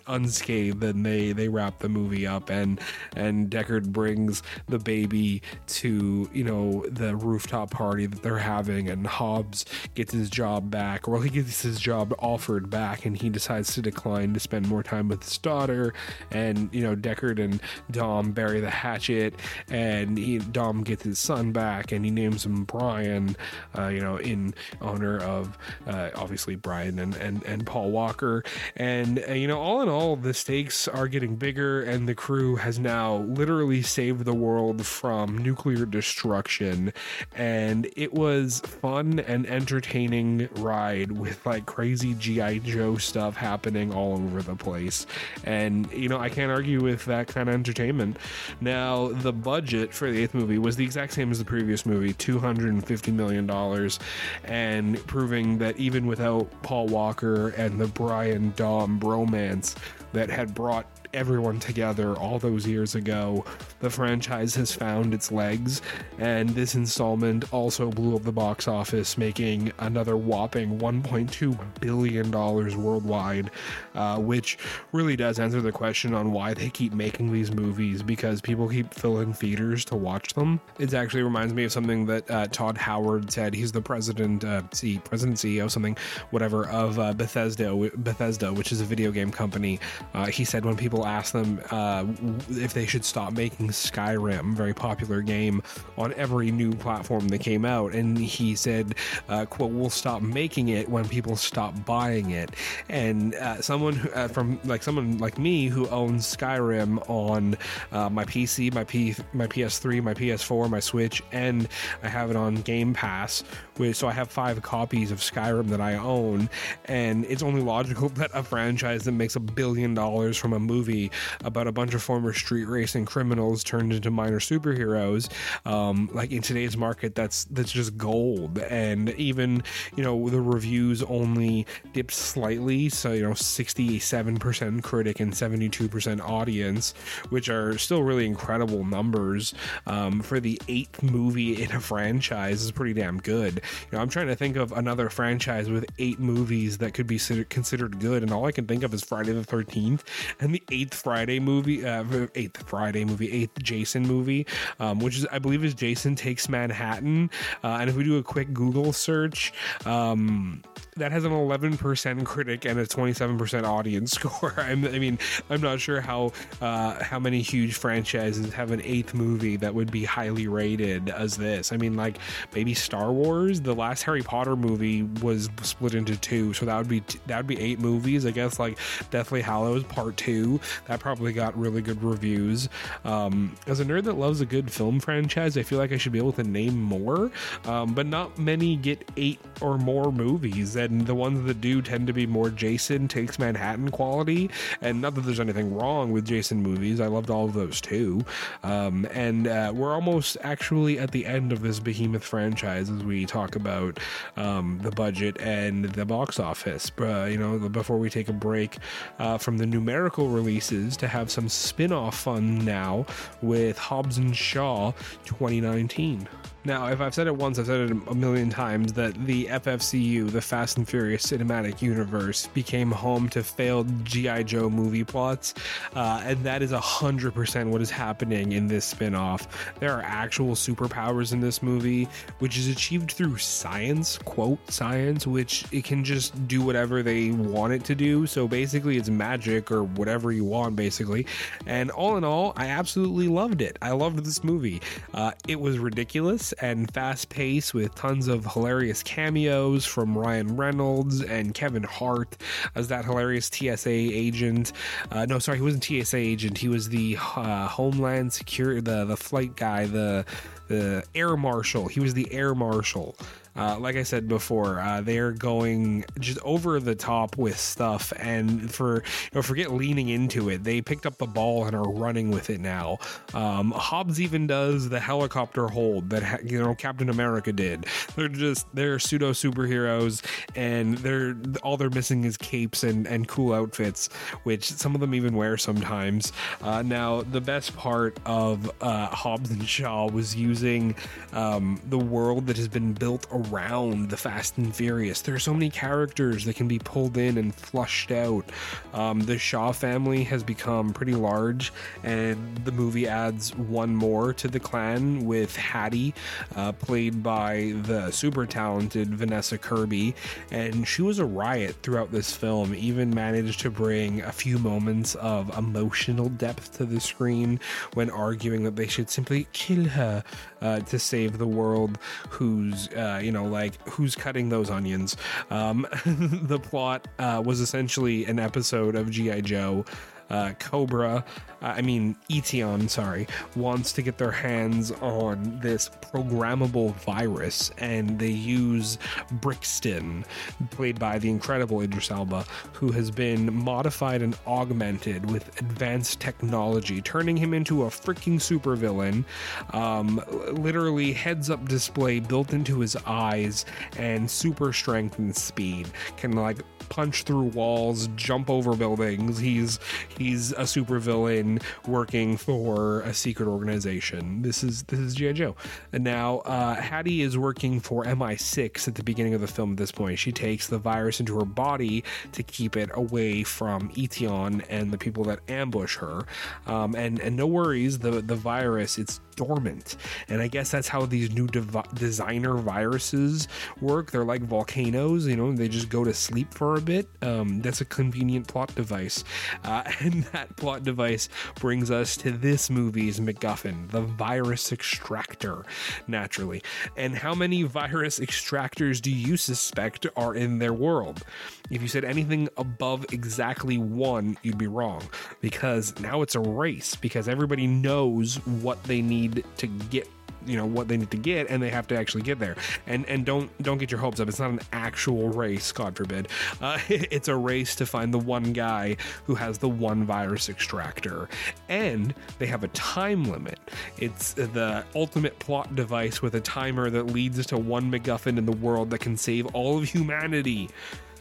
unscathed and they they wrap the movie up and and Deckard brings the baby to you know the rooftop party that they're having and Hobbs gets his job back or he gets his job offered back and he decides to decline to spend more time with his daughter and you know Deckard and Dom bury the hatchet and he Dom gets his son back and he names him Brian uh, you know in honor of uh, obviously Brian and, and and Paul Walker and uh, you know all in all all, the stakes are getting bigger, and the crew has now literally saved the world from nuclear destruction. And it was fun and entertaining ride with like crazy GI Joe stuff happening all over the place. And you know, I can't argue with that kind of entertainment. Now, the budget for the eighth movie was the exact same as the previous movie, two hundred and fifty million dollars, and proving that even without Paul Walker and the Brian Dom bromance, that had brought everyone together all those years ago. The franchise has found its legs, and this installment also blew up the box office, making another whopping $1.2 billion worldwide, uh, which really does answer the question on why they keep making these movies because people keep filling theaters to watch them. It actually reminds me of something that uh, Todd Howard said. He's the president, uh, C, president CEO, something, whatever, of uh, Bethesda, Bethesda, which is a video game company. Uh, he said when people people ask them uh, if they should stop making Skyrim, very popular game, on every new platform that came out, and he said, uh, "quote We'll stop making it when people stop buying it." And uh, someone who, uh, from like someone like me who owns Skyrim on uh, my PC, my P, my PS3, my PS4, my Switch, and I have it on Game Pass. Which, so I have five copies of Skyrim that I own, and it's only logical that a franchise that makes a billion dollars from a movie movie about a bunch of former street racing criminals turned into minor superheroes. Um, like in today's market, that's that's just gold. And even you know the reviews only dipped slightly, so you know sixty seven percent critic and seventy two percent audience, which are still really incredible numbers um, for the eighth movie in a franchise. Is pretty damn good. You know, I'm trying to think of another franchise with eight movies that could be considered good, and all I can think of is Friday the Thirteenth and the eighth Friday movie, uh, eighth Friday movie, eighth Jason movie, um, which is I believe is Jason Takes Manhattan. Uh, and if we do a quick Google search, um, that has an 11% critic and a 27% audience score. I'm, i mean, I'm not sure how uh, how many huge franchises have an eighth movie that would be highly rated as this. I mean, like maybe Star Wars. The last Harry Potter movie was split into two, so that would be that would be eight movies. I guess like Deathly Hallows Part Two that probably got really good reviews. Um, as a nerd that loves a good film franchise, I feel like I should be able to name more, um, but not many get eight or more movies and the ones that do tend to be more Jason Takes Manhattan quality. And not that there's anything wrong with Jason movies, I loved all of those too. Um, and uh, we're almost actually at the end of this behemoth franchise as we talk about um, the budget and the box office. Uh, you know, before we take a break uh, from the numerical releases to have some spin off fun now with Hobbs and Shaw 2019. Now, if I've said it once, I've said it a million times that the FFCU, the Fast and Furious Cinematic Universe, became home to failed G.I. Joe movie plots. Uh, and that is 100% what is happening in this spin off. There are actual superpowers in this movie, which is achieved through science, quote, science, which it can just do whatever they want it to do. So basically, it's magic or whatever you want, basically. And all in all, I absolutely loved it. I loved this movie. Uh, it was ridiculous and fast paced with tons of hilarious cameos from Ryan Reynolds and Kevin Hart as that hilarious TSA agent. Uh, no, sorry, he wasn't TSA agent. He was the uh, Homeland Security, the the flight guy, the the air marshal. He was the air marshal. Uh, like I said before, uh, they're going just over the top with stuff, and for you know, forget leaning into it. They picked up the ball and are running with it now. Um, Hobbs even does the helicopter hold that you know Captain America did. They're just they're pseudo superheroes, and they're all they're missing is capes and and cool outfits, which some of them even wear sometimes. Uh, now the best part of uh, Hobbs and Shaw was using um, the world that has been built around around the Fast and Furious. There are so many characters that can be pulled in and flushed out. Um, the Shaw family has become pretty large, and the movie adds one more to the clan with Hattie, uh, played by the super talented Vanessa Kirby. And she was a riot throughout this film, even managed to bring a few moments of emotional depth to the screen when arguing that they should simply kill her uh, to save the world, who's, uh, you know, like who's cutting those onions. Um, the plot uh, was essentially an episode of G.I. Joe uh, Cobra, uh, I mean, Eteon, sorry, wants to get their hands on this programmable virus, and they use Brixton, played by the incredible Idris Elba, who has been modified and augmented with advanced technology, turning him into a freaking supervillain. Um, literally, heads up display built into his eyes, and super strength and speed. Can like punch through walls, jump over buildings. He's he's a supervillain working for a secret organization. This is this is GI Joe. And now uh, Hattie is working for MI6 at the beginning of the film. At this point, she takes the virus into her body to keep it away from Eteon and the people that ambush her. Um, and and no worries, the the virus it's dormant. And I guess that's how these new dev- designer viruses work. They're like volcanoes, you know, they just go to sleep for a bit. Um, that's a convenient plot device. Uh, and that plot device brings us to this movie's MacGuffin, the virus extractor, naturally. And how many virus extractors do you suspect are in their world? If you said anything above exactly one, you'd be wrong because now it's a race because everybody knows what they need to get you know what they need to get and they have to actually get there. And and don't don't get your hopes up. It's not an actual race god forbid. Uh, it's a race to find the one guy who has the one virus extractor. And they have a time limit. It's the ultimate plot device with a timer that leads to one macguffin in the world that can save all of humanity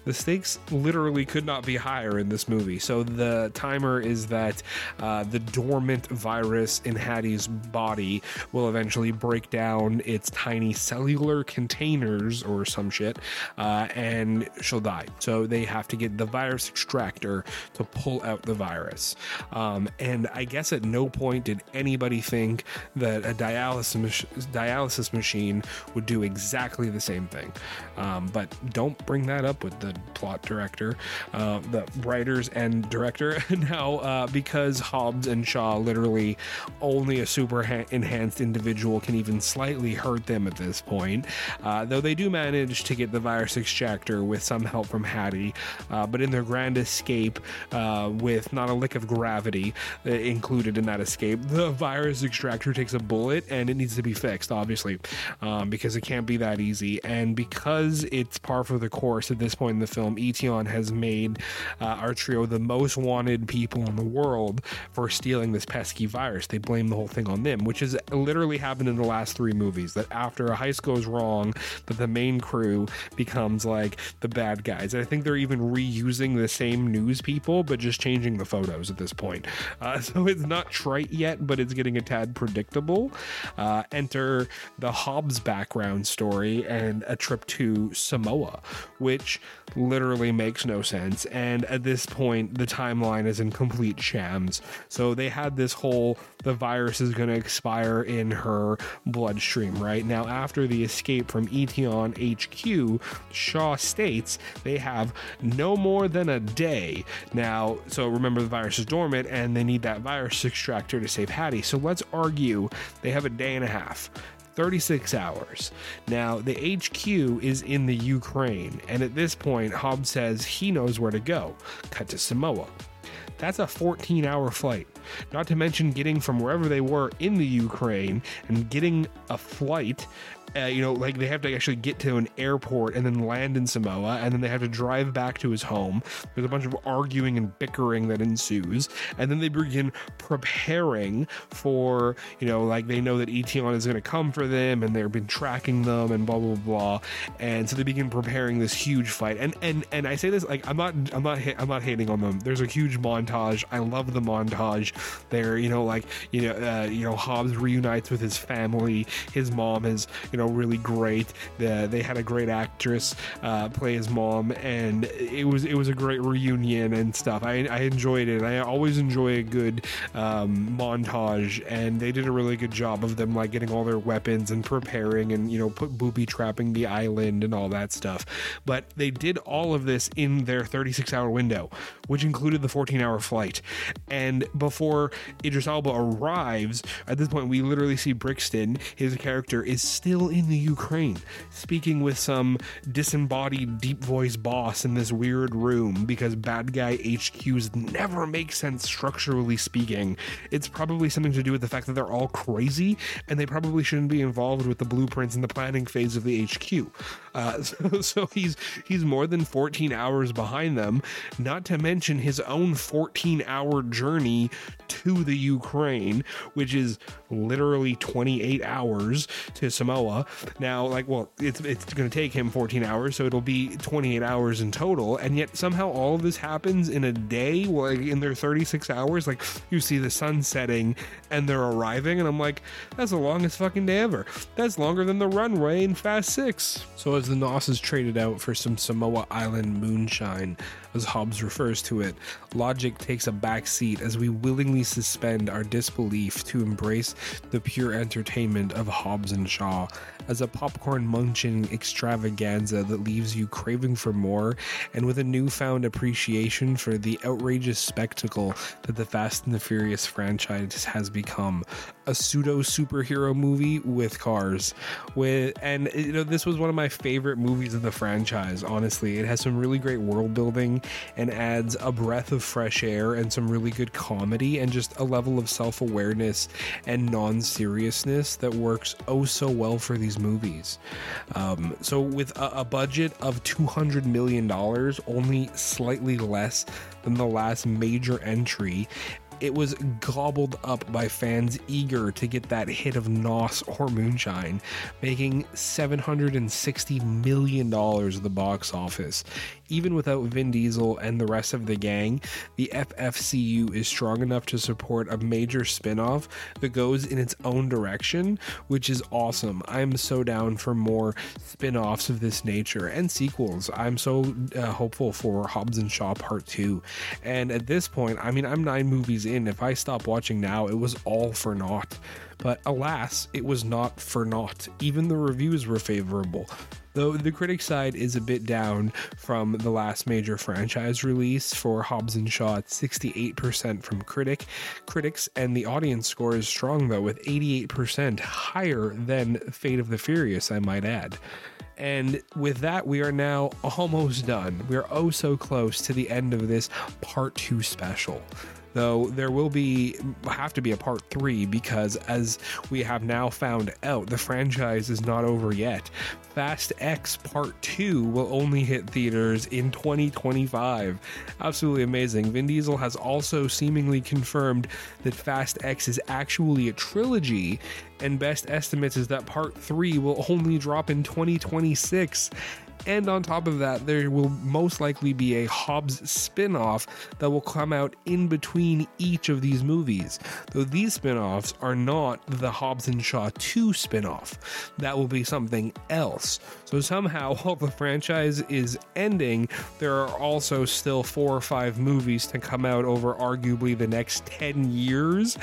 the stakes literally could not be higher in this movie. So the timer is that uh, the dormant virus in Hattie's body will eventually break down its tiny cellular containers or some shit, uh, and she'll die. So they have to get the virus extractor to pull out the virus. Um, and I guess at no point did anybody think that a dialysis dialysis machine would do exactly the same thing. Um, but don't bring that up with the plot director, uh, the writers and director. now, uh, because Hobbs and Shaw literally only a super ha- enhanced individual can even slightly hurt them at this point, uh, though they do manage to get the virus extractor with some help from Hattie. Uh, but in their grand escape, uh, with not a lick of gravity uh, included in that escape, the virus extractor takes a bullet and it needs to be fixed, obviously, um, because it can't be that easy. And because it's par for the course at this point in the film, Eteon has made uh, our trio the most wanted people in the world for stealing this pesky virus. They blame the whole thing on them, which has literally happened in the last three movies. That after a heist goes wrong, that the main crew becomes like the bad guys. And I think they're even reusing the same news people, but just changing the photos at this point. Uh, so it's not trite yet, but it's getting a tad predictable. Uh, enter the Hobbs background story and a trip to Samoa, which literally makes no sense. And at this point, the timeline is in complete shams. So they had this whole the virus is going to expire in her bloodstream, right? Now, after the escape from Eteon HQ, Shaw states they have no more than a day. Now, so remember the virus is dormant and they need that virus extractor to save Hattie. So let's argue they have a day and a half. 36 hours. Now, the HQ is in the Ukraine, and at this point, Hobbs says he knows where to go. Cut to Samoa. That's a 14 hour flight. Not to mention getting from wherever they were in the Ukraine and getting a flight uh, you know, like they have to actually get to an airport and then land in Samoa, and then they have to drive back to his home. There's a bunch of arguing and bickering that ensues, and then they begin preparing for, you know, like they know that Eteon is going to come for them, and they've been tracking them, and blah blah blah, and so they begin preparing this huge fight. And and and I say this like I'm not I'm not I'm not hating on them. There's a huge montage. I love the montage. There, you know, like you know, uh, you know, Hobbs reunites with his family. His mom is, you know, really great. The, they had a great actress uh, play his mom, and it was it was a great reunion and stuff. I, I enjoyed it. I always enjoy a good um, montage, and they did a really good job of them like getting all their weapons and preparing, and you know, put booby trapping the island and all that stuff. But they did all of this in their 36 hour window, which included the 14 hour flight. And before Idris Elba arrives, at this point, we literally see Brixton, his character, is still in the Ukraine, speaking with some disembodied deep voice boss in this weird room because bad guy HQs never make sense structurally speaking. It's probably something to do with the fact that they're all crazy and they probably shouldn't be involved with the blueprints and the planning phase of the HQ. Uh, so, so he's he's more than 14 hours behind them, not to mention his own 14 hour journey to the Ukraine, which is literally 28 hours to Samoa. Now, like, well, it's it's going to take him 14 hours, so it'll be 28 hours in total, and yet somehow all of this happens in a day, like in their 36 hours. Like, you see the sun setting and they're arriving, and I'm like, that's the longest fucking day ever. That's longer than the runway in Fast Six. So as the NOS is traded out for some Samoa Island moonshine, as Hobbs refers to it, logic takes a back seat as we willingly suspend our disbelief to embrace the pure entertainment of Hobbs and Shaw as a popcorn munching extravaganza that leaves you craving for more and with a newfound appreciation for the outrageous spectacle that the Fast and the Furious franchise has become. A pseudo superhero movie with cars. With and you know this was one of my favorite movies of the franchise, honestly. It has some really great world building and adds a breath of fresh air and some really good comedy and just a level of self-awareness and non-seriousness that works oh so well for these movies. Um, so, with a, a budget of $200 million, only slightly less than the last major entry, it was gobbled up by fans eager to get that hit of NOS or Moonshine, making $760 million at the box office. Even without Vin Diesel and the rest of the gang, the FFCU is strong enough to support a major spin off that goes in its own direction, which is awesome. I'm so down for more spin offs of this nature and sequels. I'm so uh, hopeful for Hobbs and Shaw Part 2. And at this point, I mean, I'm nine movies in. If I stop watching now, it was all for naught. But alas, it was not for naught. Even the reviews were favorable. Though the critic side is a bit down from the last major franchise release for Hobbs and Shaw at 68% from critic critics, and the audience score is strong though with 88% higher than Fate of the Furious, I might add. And with that, we are now almost done. We are oh so close to the end of this part two special. Though there will be have to be a part three because as we have now found out, the franchise is not over yet. Fast X Part 2 will only hit theaters in 2025. Absolutely amazing. Vin Diesel has also seemingly confirmed that Fast X is actually a trilogy, and best estimates is that Part 3 will only drop in 2026. And on top of that, there will most likely be a Hobbs spin off that will come out in between each of these movies. Though these spin offs are not the Hobbs and Shaw 2 spin off, that will be something else. So somehow, while the franchise is ending, there are also still four or five movies to come out over arguably the next 10 years.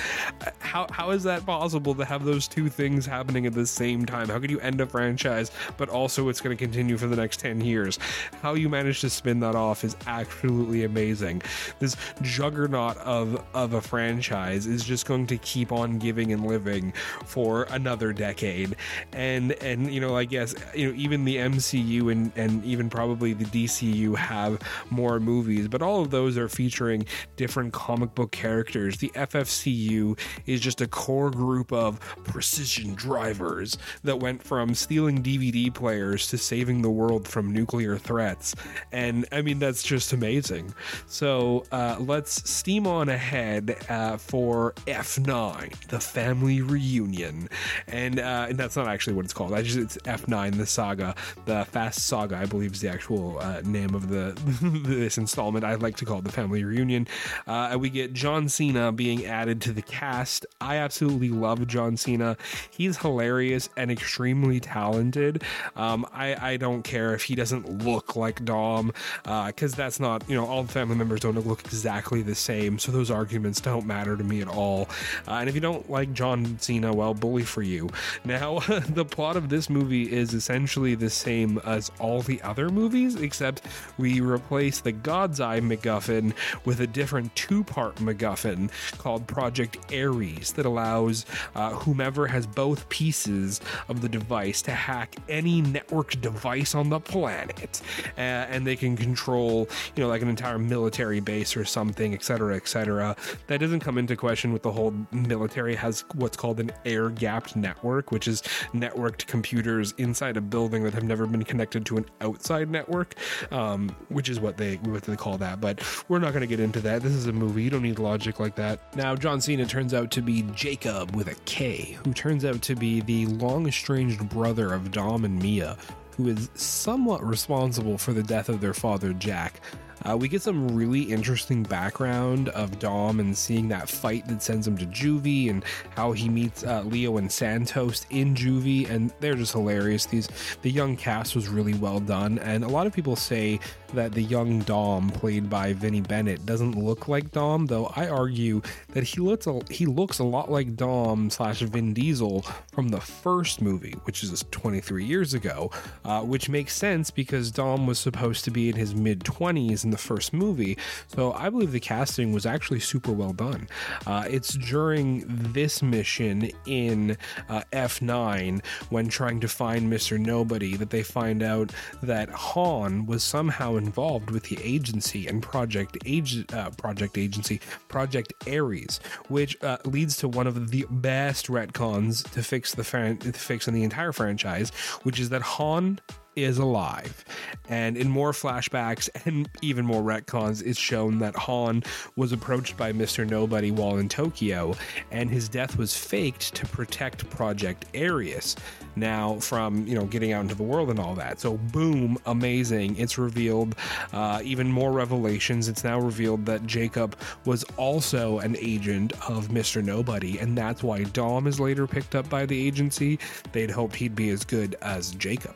Uh, how, how is that possible to have those two things happening at the same time? How could you end a franchise, but also it's going to continue for the next 10 years? How you manage to spin that off is absolutely amazing. This juggernaut of, of a franchise is just going to keep on giving and living for another decade. And, and, you know, I guess, you know, even the MCU and, and even probably the DCU have more movies, but all of those are featuring different comic book characters. The FFCU is just a core group of precision drivers that went from stealing DVD players to saving the world from nuclear threats. And I mean, that's just amazing. So uh, let's steam on ahead uh, for F9, the family reunion. And, uh, and that's not actually what it's called. I just, it's F9, the saga. The Fast Saga, I believe, is the actual uh, name of the this installment. I like to call it the family reunion. Uh, we get John Cena being added to the cast. I absolutely love John Cena. He's hilarious and extremely talented. Um, I, I don't care if he doesn't look like Dom, because uh, that's not, you know, all the family members don't look exactly the same. So those arguments don't matter to me at all. Uh, and if you don't like John Cena, well, bully for you. Now, the plot of this movie is essentially the same as all the other movies, except we replace the God's Eye MacGuffin with a different two part MacGuffin called Project Ares that allows uh, whomever has both pieces of the device to hack any networked device on the planet. Uh, and they can control, you know, like an entire military base or something, etc., etc. That doesn't come into question with the whole military has what's called an air gapped network, which is networked computers inside a building that have never been connected to an outside network, um, which is what they what they call that. But we're not going to get into that. This is a movie. You don't need logic like that. Now, John Cena turns out to be Jacob with a K, who turns out to be the long estranged brother of Dom and Mia, who is somewhat responsible for the death of their father, Jack. Uh, we get some really interesting background of Dom and seeing that fight that sends him to juvie and how he meets uh, Leo and Santos in juvie, and they're just hilarious. These the young cast was really well done, and a lot of people say that the young Dom, played by Vinnie Bennett, doesn't look like Dom, though I argue that he looks a, he looks a lot like Dom slash Vin Diesel from the first movie, which is 23 years ago, uh, which makes sense because Dom was supposed to be in his mid 20s in the first movie. So I believe the casting was actually super well done. Uh, it's during this mission in uh, F9 when trying to find Mr. Nobody that they find out that Han was somehow involved with the agency and Project Ag- uh, Project Agency Project Ares, which uh, leads to one of the best retcons to fix the fran- to fix in the entire franchise, which is that Han is alive. And in more flashbacks and even more retcons, it's shown that Han was approached by Mr. Nobody while in Tokyo, and his death was faked to protect Project Ares. Now, from you know getting out into the world and all that. So, boom, amazing! It's revealed uh, even more revelations. It's now revealed that Jacob was also an agent of Mr. Nobody, and that's why Dom is later picked up by the agency. They'd hoped he'd be as good as Jacob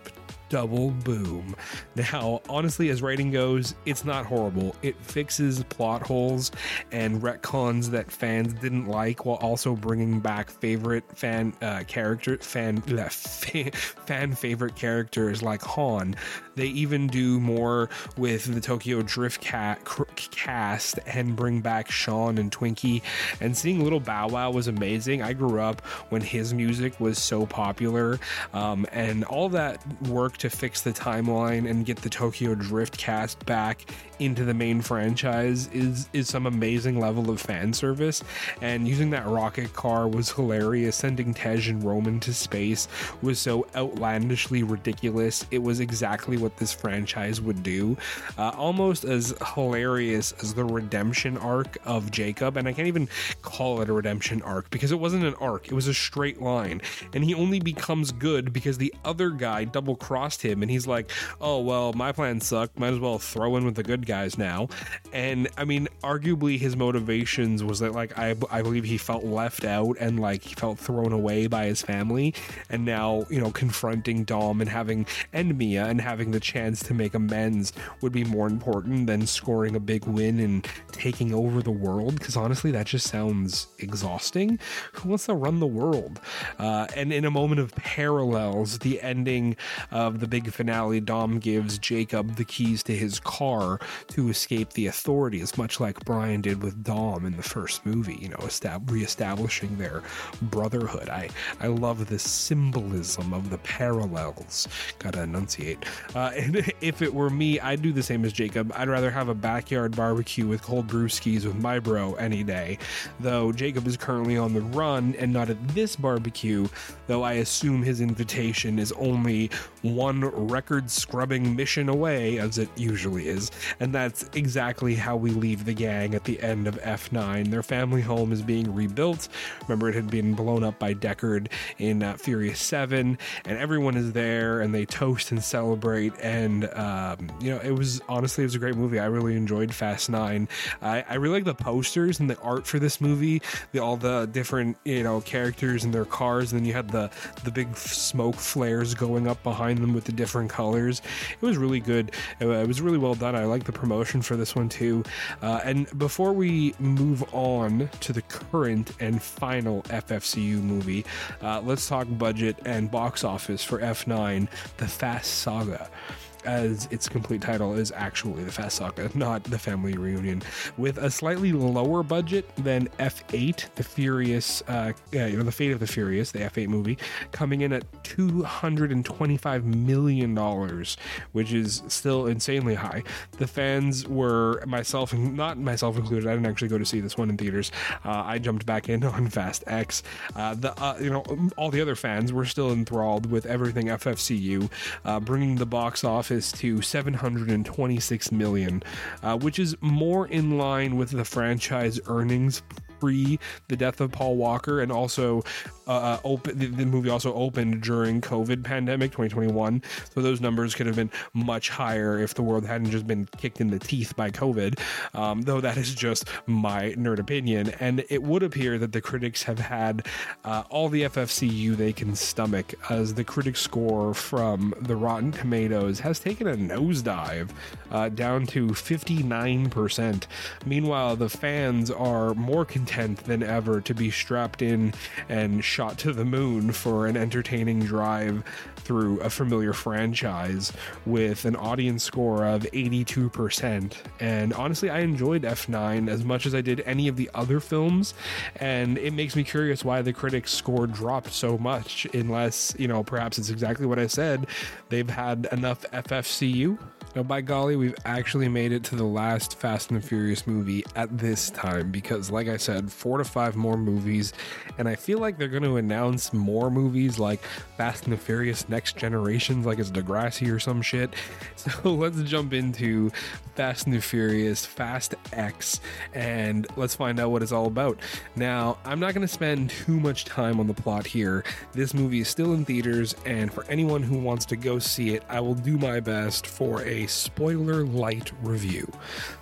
double boom. Now, honestly, as writing goes, it's not horrible. It fixes plot holes and retcons that fans didn't like while also bringing back favorite fan uh, character fan, fan favorite characters like Han. They even do more with the Tokyo Drift cat cast and bring back Sean and Twinkie. And seeing Little Bow Wow was amazing. I grew up when his music was so popular, um, and all that worked to fix the timeline and get the Tokyo Drift cast back into the main franchise is is some amazing level of fan service. And using that rocket car was hilarious. Sending Tej and Roman to space was so outlandishly ridiculous. It was exactly what this franchise would do. Uh, almost as hilarious as the redemption arc of Jacob. And I can't even call it a redemption arc because it wasn't an arc, it was a straight line. And he only becomes good because the other guy double crossed him and he's like, oh, well, my plan sucked. Might as well throw in with the good guys now. And I mean, arguably his motivations was that, like, I, I believe he felt left out and like he felt thrown away by his family. And now, you know, confronting Dom and having, and Mia and having the chance to make amends would be more important than scoring a big win and taking over the world. Because honestly, that just sounds exhausting. Who wants to run the world? Uh, and in a moment of parallels, the ending of the big finale, Dom gives Jacob the keys to his car to escape the authorities, much like Brian did with Dom in the first movie, you know, estab- reestablishing their brotherhood. I, I love the symbolism of the parallels. Gotta enunciate. Uh, and if it were me, I'd do the same as Jacob. I'd rather have a backyard barbecue with cold brewskis with my bro any day. Though Jacob is currently on the run and not at this barbecue, though I assume his invitation is only one record scrubbing mission away, as it usually is. And that's exactly how we leave the gang at the end of F9. Their family home is being rebuilt. Remember, it had been blown up by Deckard in uh, Furious 7, and everyone is there and they toast and celebrate. And, um, you know, it was honestly, it was a great movie. I really enjoyed Fast 9. I, I really like the posters and the art for this movie, the, all the different, you know, characters and their cars. And then you had the, the big smoke flares going up behind them with the different colors. It was really good. It, it was really well done. I like the promotion for this one too. Uh, and before we move on to the current and final FFCU movie, uh, let's talk budget and box office for F9 The Fast Saga as its complete title is actually the Fast Saga, not the Family Reunion, with a slightly lower budget than F8, the Furious, uh, you know, the Fate of the Furious, the F8 movie, coming in at 225 million dollars, which is still insanely high. The fans were myself, not myself included. I didn't actually go to see this one in theaters. Uh, I jumped back in on Fast X. Uh, the uh, you know all the other fans were still enthralled with everything FFCU, uh, bringing the box office office to 726 million, uh, which is more in line with the franchise earnings pre the death of Paul Walker, and also uh, uh open the, the, movie also opened during COVID pandemic 2021. So those numbers could have been much higher if the world hadn't just been kicked in the teeth by COVID. Um, though that is just my nerd opinion, and it would appear that the critics have had uh, all the FFCU they can stomach, as the critic score from the Rotten Tomatoes has taken a nosedive uh, down to 59%. Meanwhile, the fans are more content than ever to be strapped in and shot to the moon for an entertaining drive through a familiar franchise with an audience score of 82%. And honestly, I enjoyed F9 as much as I did any of the other films. And it makes me curious why the critics score dropped so much, unless, you know, perhaps it's exactly what I said. They've had enough FFCU now, by golly, we've actually made it to the last Fast and the Furious movie at this time because, like I said, four to five more movies, and I feel like they're going to announce more movies like Fast and the Furious Next Generations, like it's Degrassi or some shit. So let's jump into Fast and the Furious Fast X and let's find out what it's all about. Now, I'm not going to spend too much time on the plot here. This movie is still in theaters, and for anyone who wants to go see it, I will do my best for a spoiler light review.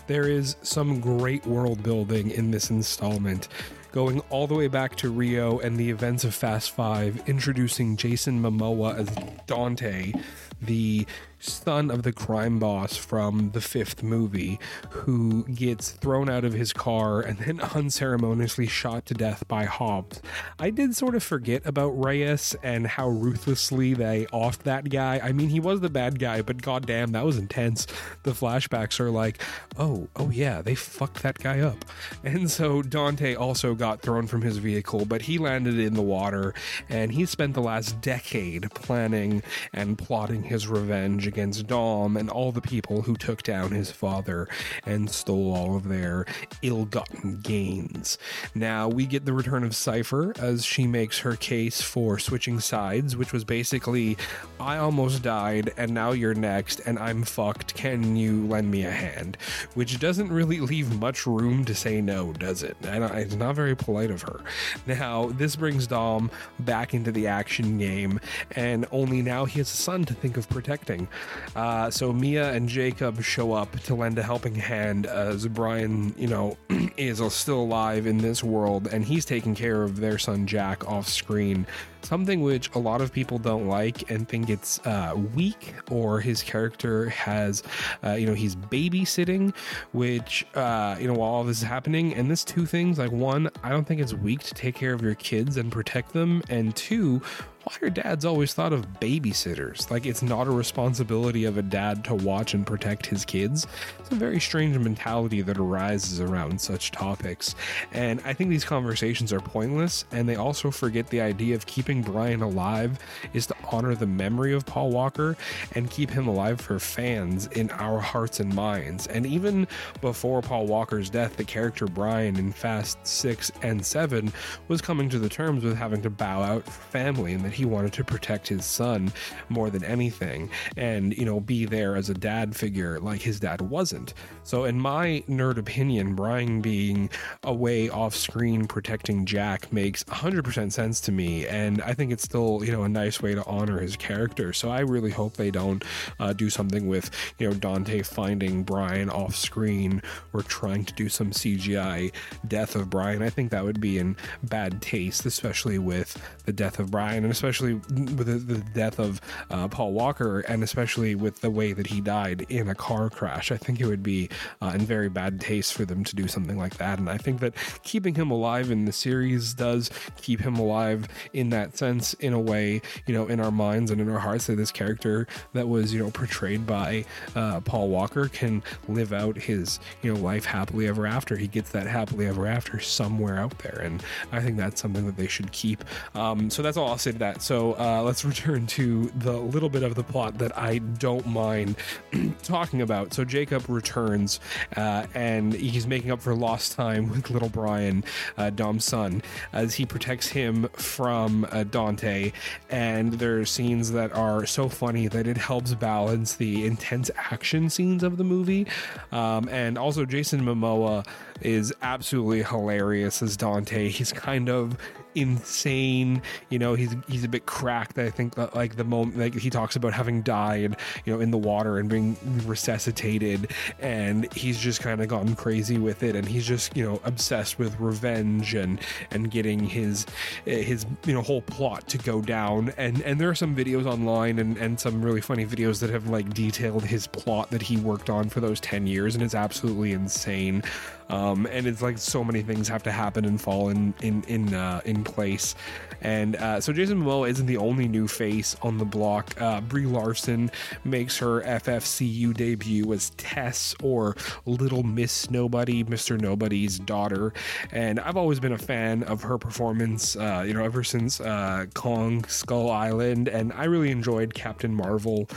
There is some great world building in this installment, going all the way back to Rio and the events of Fast Five, introducing Jason Momoa as Dante, the son of the crime boss from the fifth movie who gets thrown out of his car and then unceremoniously shot to death by Hobbs. I did sort of forget about Reyes and how ruthlessly they offed that guy. I mean, he was the bad guy, but goddamn, that was intense. The flashbacks are like, oh, oh yeah, they fucked that guy up. And so Dante also got thrown from his vehicle, but he landed in the water and he spent the last decade planning and plotting his revenge against Dom and all the people who took down his father and stole all of their ill gotten gains. Now we get the return of Cypher as she makes her case for switching sides, which was basically, I almost died and now you're next and I'm fucked. Can you lend me a hand? Which doesn't really leave much room to say no, does it? And it's not very polite of her. Now, this brings Dom back into the action game, and only now he has a son to think of protecting. Uh, so Mia and Jacob show up to lend a helping hand as Brian, you know, is still alive in this world, and he's taking care of their son Jack off screen something which a lot of people don't like and think it's uh, weak or his character has, uh, you know, he's babysitting, which, uh, you know, while all this is happening. And this two things like, one, I don't think it's weak to take care of your kids and protect them. And two, why are dads always thought of babysitters? Like it's not a responsibility of a dad to watch and protect his kids. It's a very strange mentality that arises around such topics. And I think these conversations are pointless, and they also forget the idea of keeping Brian alive is to honor the memory of Paul Walker and keep him alive for fans in our hearts and minds. And even before Paul Walker's death, the character Brian in Fast 6 and 7 was coming to the terms with having to bow out for family and that he wanted to protect his son more than anything and, you know, be there as a dad figure like his dad wasn't. So, in my nerd opinion, Brian being away off screen protecting Jack makes 100% sense to me. And I think it's still, you know, a nice way to honor his character. So, I really hope they don't uh, do something with, you know, Dante finding Brian off screen or trying to do some CGI death of Brian. I think that would be in bad taste, especially with the death of Brian and especially especially with the, the death of uh, Paul Walker, and especially with the way that he died in a car crash. I think it would be uh, in very bad taste for them to do something like that. And I think that keeping him alive in the series does keep him alive in that sense, in a way, you know, in our minds and in our hearts, that this character that was, you know, portrayed by uh, Paul Walker can live out his, you know, life happily ever after. He gets that happily ever after somewhere out there. And I think that's something that they should keep. Um, so that's all I'll say to that So uh, let's return to the little bit of the plot that I don't mind talking about. So Jacob returns uh, and he's making up for lost time with little Brian, uh, Dom's son, as he protects him from uh, Dante. And there are scenes that are so funny that it helps balance the intense action scenes of the movie. Um, and also, Jason Momoa is absolutely hilarious as Dante. He's kind of insane. You know, he's he's a bit cracked. I think that like the moment like he talks about having died, you know, in the water and being resuscitated, and he's just kind of gone crazy with it, and he's just you know obsessed with revenge and and getting his his you know whole plot to go down. And and there are some videos online and and some really funny videos that have like detailed his plot that he worked on for those ten years, and it's absolutely insane. Um, and it's like so many things have to happen and fall in in in uh, in place. And uh, so Jason Momoa isn't the only new face on the block. Uh, Brie Larson makes her FFCU debut as Tess or Little Miss Nobody, Mr. Nobody's daughter. And I've always been a fan of her performance, uh, you know, ever since uh, Kong Skull Island. And I really enjoyed Captain Marvel.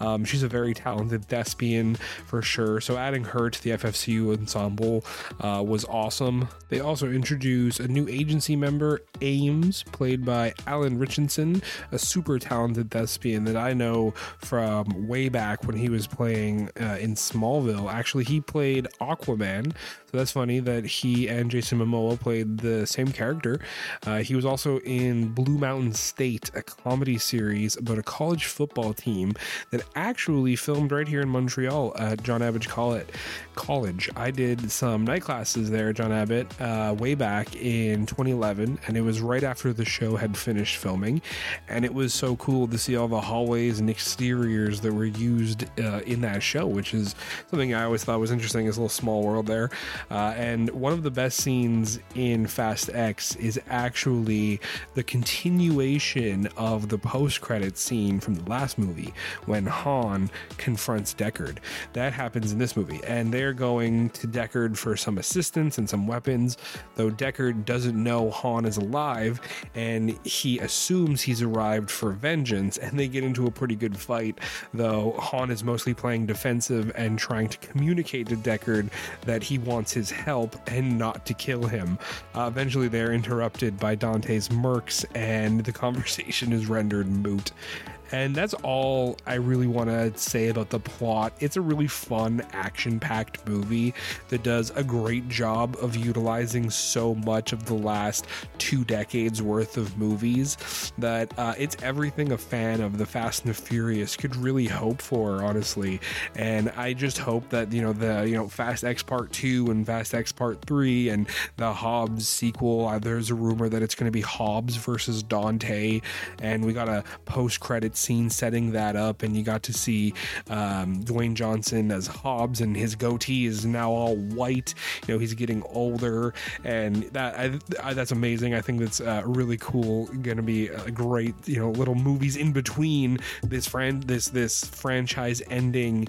Um, she's a very talented thespian for sure. So adding her to the FFCU ensemble uh, was awesome. They also introduced a new agency member, Ames, played by Alan Ritchson, a super talented thespian that I know from way back when he was playing uh, in Smallville. Actually, he played Aquaman, so that's funny that he and Jason Momoa played the same character. Uh, he was also in Blue Mountain State, a comedy series about a college football team that actually filmed right here in Montreal at John Abbott College. I did some night classes there, John Abbott, uh, way back in 2011, and it was right after the show had finished filming, and it was so cool to see all the hallways and exteriors that were used uh, in that show, which is something I always thought was interesting. A little small world there, uh, and one of the best scenes in Fast X is actually the continuation of the post-credit scene from the last movie when Han confronts Deckard. That happens in this movie, and they're going to Deckard for some assistance and some weapons, though Deckard doesn't know Han is alive, and he assumes he's arrived for vengeance, and they get into a pretty good fight, though Han is mostly playing defensive and trying to communicate to Deckard that he wants his help and not to kill him. Uh, eventually, they're interrupted by Dante's mercs, and the conversation is rendered moot. And that's all I really want to say about the plot. It's a really fun, action packed movie that does a great job of utilizing so much of the last two decades worth of movies that uh, it's everything a fan of the Fast and the Furious could really hope for, honestly. And I just hope that, you know, the, you know, Fast X Part 2 and Fast X Part 3 and the Hobbs sequel, uh, there's a rumor that it's going to be Hobbs versus Dante. And we got a post credit scene setting that up, and you got to see um, Dwayne Johnson as Hobbs, and his goatee is now all white. You know, he's getting older, and that I, I, that's amazing. I think that's uh, really cool. Going to be a great, you know, little movies in between this fran- this this franchise ending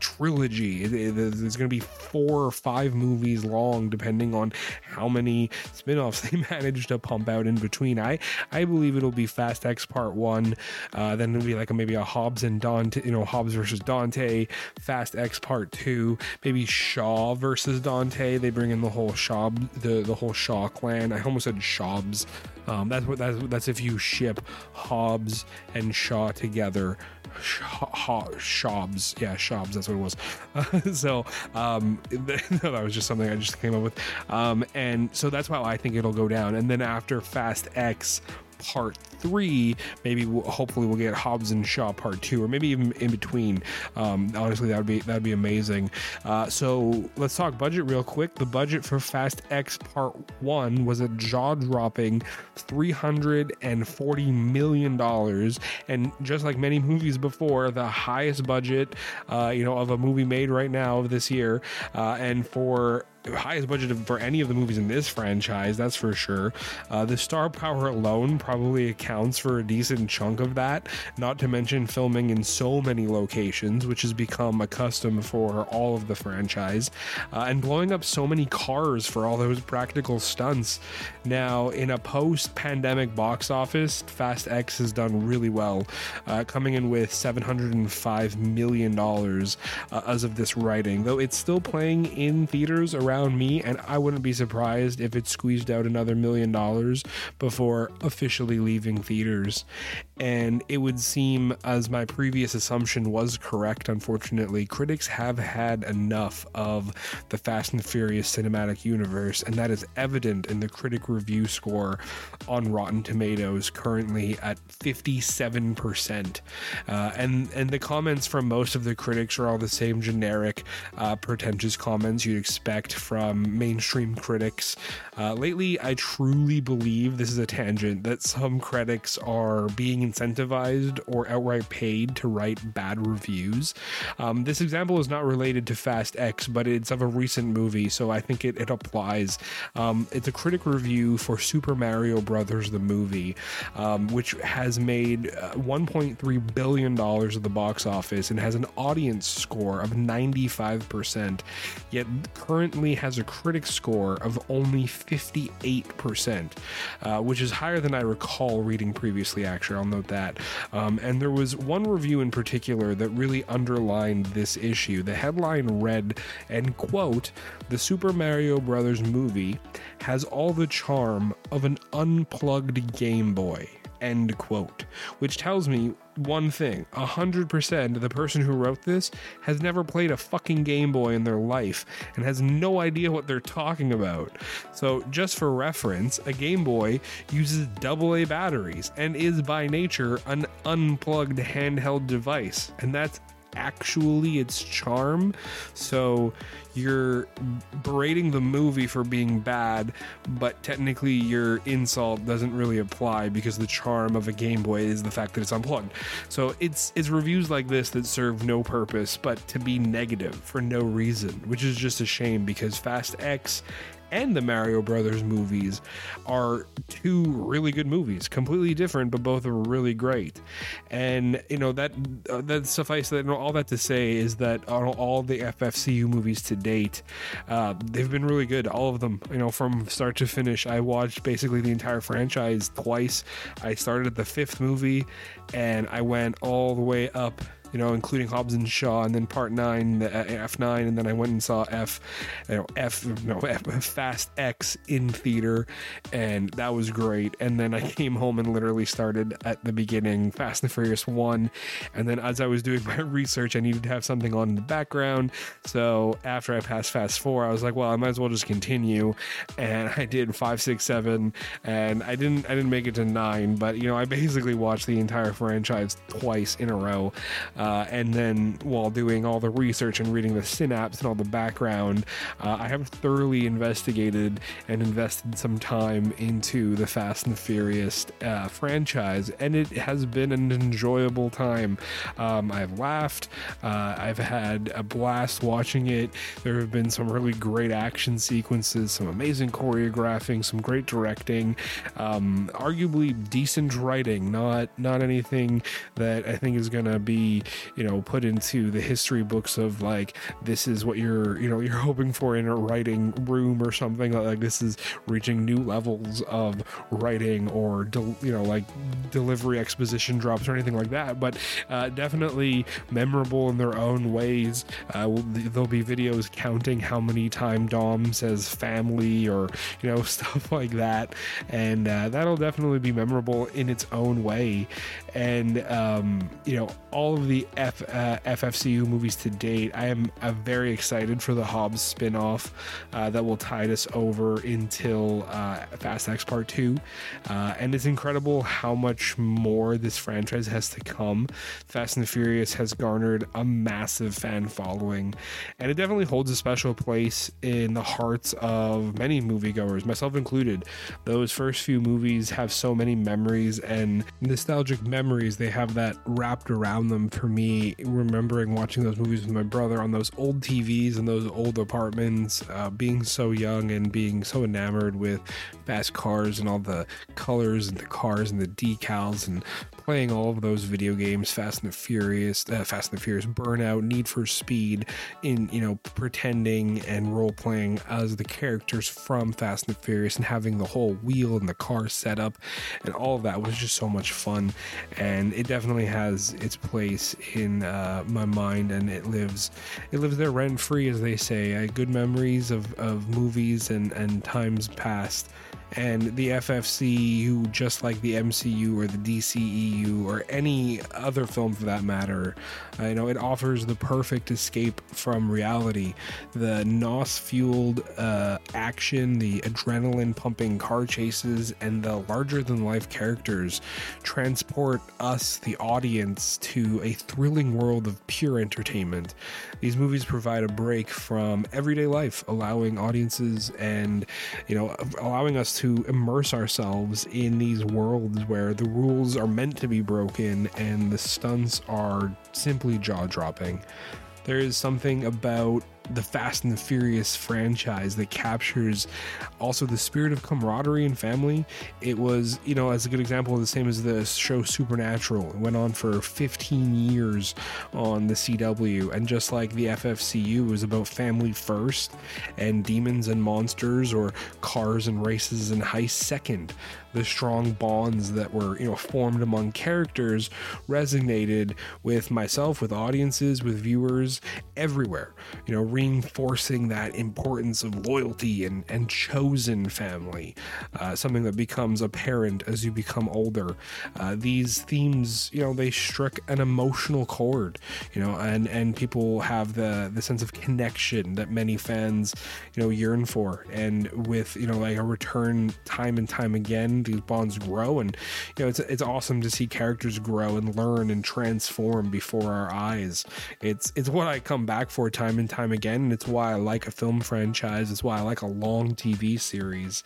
trilogy. There's going to be four or five movies long, depending on how many spin-offs they manage to pump out in between. I I believe it'll be Fast X Part One. Uh, then it'll be like a, maybe a Hobbs and Dante, you know, Hobbs versus Dante, Fast X Part Two, maybe Shaw versus Dante. They bring in the whole Shaw, the the whole Shaw clan. I almost said Shabs. Um, that's what that's that's if you ship Hobbs and Shaw together. Shabs, yeah, Shabs. That's what it was. Uh, so um, that was just something I just came up with, um, and so that's why I think it'll go down. And then after Fast X part three, maybe we'll, hopefully we'll get Hobbs and Shaw part two, or maybe even in between. Um, honestly, that would be that would be amazing. Uh, so let's talk budget real quick. The budget for Fast X Part One was a jaw-dropping three hundred and forty million dollars, and just like many movies before, the highest budget, uh, you know, of a movie made right now of this year, uh, and for highest budget for any of the movies in this franchise, that's for sure. Uh, the star power alone probably accounts for a decent chunk of that, not to mention filming in so many locations, which has become a custom for all of the franchise, uh, and blowing up so many cars for all those practical stunts. Now, in a post pandemic box office, Fast X has done really well, uh, coming in with $705 million uh, as of this writing, though it's still playing in theaters around around me, and I wouldn't be surprised if it squeezed out another million dollars before officially leaving theaters. And it would seem, as my previous assumption was correct, unfortunately, critics have had enough of the Fast and Furious cinematic universe, and that is evident in the critic review score on Rotten Tomatoes, currently at 57%. Uh, and, and the comments from most of the critics are all the same generic, uh, pretentious comments you'd expect from mainstream critics. Uh, lately, I truly believe this is a tangent that some critics are being incentivized or outright paid to write bad reviews. Um, this example is not related to Fast X, but it's of a recent movie, so I think it, it applies. Um, it's a critic review for Super Mario Brothers, the movie, um, which has made uh, $1.3 billion at the box office and has an audience score of 95%, yet currently has a critic score of only 58%, uh, which is higher than I recall reading previously, actually. I'll note that. Um, and there was one review in particular that really underlined this issue. The headline read, and quote, the Super Mario Brothers movie has all the charm of an unplugged Game Boy end quote, which tells me one thing 100% the person who wrote this has never played a fucking Game Boy in their life and has no idea what they're talking about. So, just for reference, a Game Boy uses AA batteries and is by nature an unplugged handheld device, and that's actually its charm. So you're berating the movie for being bad, but technically your insult doesn't really apply because the charm of a Game Boy is the fact that it's unplugged. So it's it's reviews like this that serve no purpose but to be negative for no reason, which is just a shame because Fast X and the Mario Brothers movies are two really good movies, completely different, but both are really great. And you know that uh, that suffice that you know, all that to say is that all, all the FFCU movies to date, uh, they've been really good. All of them, you know, from start to finish. I watched basically the entire franchise twice. I started at the fifth movie, and I went all the way up you know, including Hobbs and Shaw, and then Part Nine, uh, F nine, and then I went and saw F, you know, F, no, F, Fast X in theater, and that was great. And then I came home and literally started at the beginning, Fast and Furious one, and then as I was doing my research, I needed to have something on in the background. So after I passed Fast Four, I was like, well, I might as well just continue, and I did five, six, seven, and I didn't, I didn't make it to nine, but you know, I basically watched the entire franchise twice in a row. Uh, and then while doing all the research and reading the synapse and all the background, uh, I have thoroughly investigated and invested some time into the Fast and Furious uh, franchise, and it has been an enjoyable time. Um, I've laughed, uh, I've had a blast watching it. There have been some really great action sequences, some amazing choreographing, some great directing, um, arguably decent writing. Not not anything that I think is going to be you know put into the history books of like this is what you're you know you're hoping for in a writing room or something like this is reaching new levels of writing or del- you know like delivery exposition drops or anything like that. But uh, definitely memorable in their own ways. Uh, there'll be videos counting how many time Dom says family or you know stuff like that. And uh, that'll definitely be memorable in its own way. And um, you know all of the F, uh, FFCU movies to date. I am uh, very excited for the Hobbs spinoff uh, that will tide us over until uh, Fast X Part 2. Uh, and it's incredible how much more this franchise has to come. Fast and the Furious has garnered a massive fan following, and it definitely holds a special place in the hearts of many moviegoers, myself included. Those first few movies have so many memories and nostalgic memories, they have that wrapped around them for me remembering watching those movies with my brother on those old TVs and those old apartments, uh, being so young and being so enamored with fast cars and all the colors and the cars and the decals and playing all of those video games, Fast and the Furious, uh, Fast and the Furious, Burnout, Need for Speed, in you know pretending and role playing as the characters from Fast and the Furious and having the whole wheel and the car set up, and all of that was just so much fun, and it definitely has its place in uh, my mind, and it lives it lives there rent free, as they say. I had good memories of of movies and and times past and the FFCU, just like the MCU or the DCEU or any other film for that matter, you know, it offers the perfect escape from reality. The NOS fueled uh, action, the adrenaline pumping car chases, and the larger than life characters transport us, the audience, to a thrilling world of pure entertainment. These movies provide a break from everyday life, allowing audiences and, you know, allowing us to immerse ourselves in these worlds where the rules are meant to be broken and the stunts are simply jaw dropping. There is something about the Fast and the Furious franchise that captures also the spirit of camaraderie and family. It was, you know, as a good example, the same as the show Supernatural. It went on for 15 years on the CW, and just like the FFCU was about family first and demons and monsters or cars and races and heists second the strong bonds that were you know formed among characters resonated with myself with audiences with viewers everywhere you know reinforcing that importance of loyalty and and chosen family uh, something that becomes apparent as you become older. Uh, these themes you know they struck an emotional chord you know and and people have the the sense of connection that many fans you know yearn for. And with you know like a return time and time again these bonds grow. And you know, it's it's awesome to see characters grow and learn and transform before our eyes. It's it's what I come back for time and time again, and it's why I like a film franchise. It's why I like a long TV series,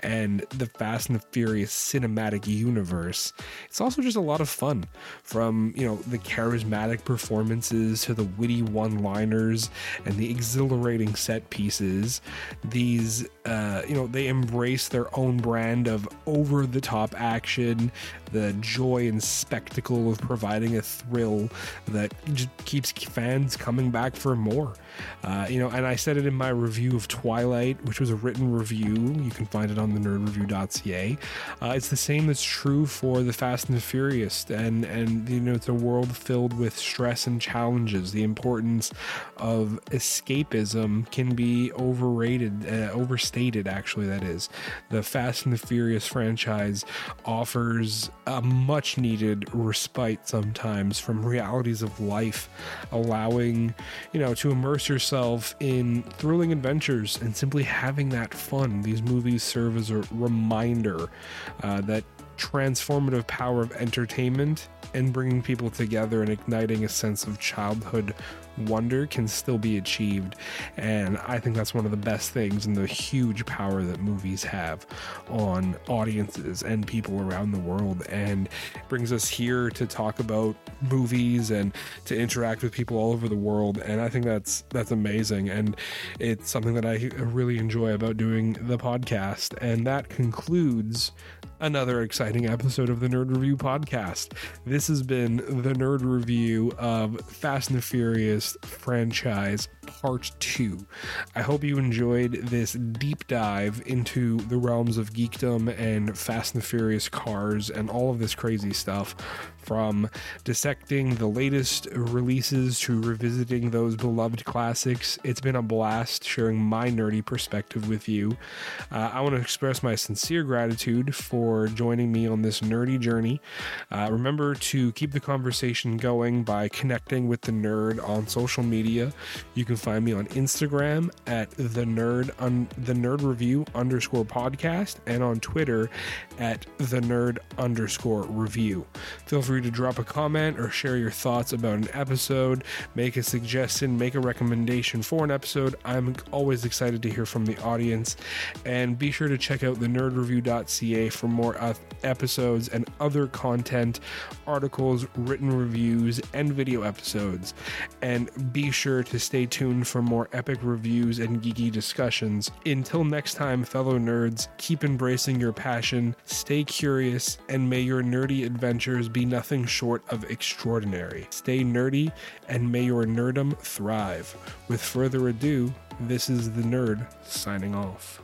and the Fast and the Furious cinematic universe. It's also just a lot of fun, from you know the charismatic performances to the witty one-liners and the exhilarating set pieces. These, uh, you know, they embrace their own brand of over-the-top action, the joy and spectacle of providing a thrill that just keeps fans coming back for more. Uh, you know, and I said it in my review of Twilight, which was a written review. You can find it on the nerdreview.ca. Uh, it's the same that's true for the Fast and the Furious, and and you know, it's a world filled with stress and challenges. The importance of escapism can be overrated, uh, overstated. Actually, that is the Fast and the Furious franchise offers a much needed respite sometimes from realities of life, allowing you know to immerse yourself in thrilling adventures and simply having that fun. These movies serve as a reminder uh, that transformative power of entertainment and bringing people together and igniting a sense of childhood wonder can still be achieved. And I think that's one of the best things and the huge power that movies have on audiences and people around the world. And brings us here to talk about movies and to interact with people all over the world. And I think that's that's amazing. And it's something that I really enjoy about doing the podcast. And that concludes another exciting episode of the Nerd Review podcast. This has been the Nerd Review of Fast and the Furious franchise part two. I hope you enjoyed this deep dive into the realms of geekdom and Fast and the Furious cars and all of this crazy stuff from dissecting the latest releases to revisiting those beloved classics. It's been a blast sharing my nerdy perspective with you. Uh, I want to express my sincere gratitude for joining me on this nerdy journey. Uh, remember to keep the conversation going by connecting with the nerd on social media. You can find me on Instagram at the nerd un, the nerd review underscore podcast and on Twitter at the nerd underscore review. Feel free to drop a comment or share your thoughts about an episode, make a suggestion, make a recommendation for an episode. I'm always excited to hear from the audience. And be sure to check out the nerdreview.ca for more uh, episodes and other content, articles, written reviews, and video episodes. And be sure to stay tuned for more epic reviews and geeky discussions. Until next time, fellow nerds, keep embracing your passion, stay curious, and may your nerdy adventures be nothing short of extraordinary. Stay nerdy, and may your nerdum thrive. With further ado, this is the nerd signing off.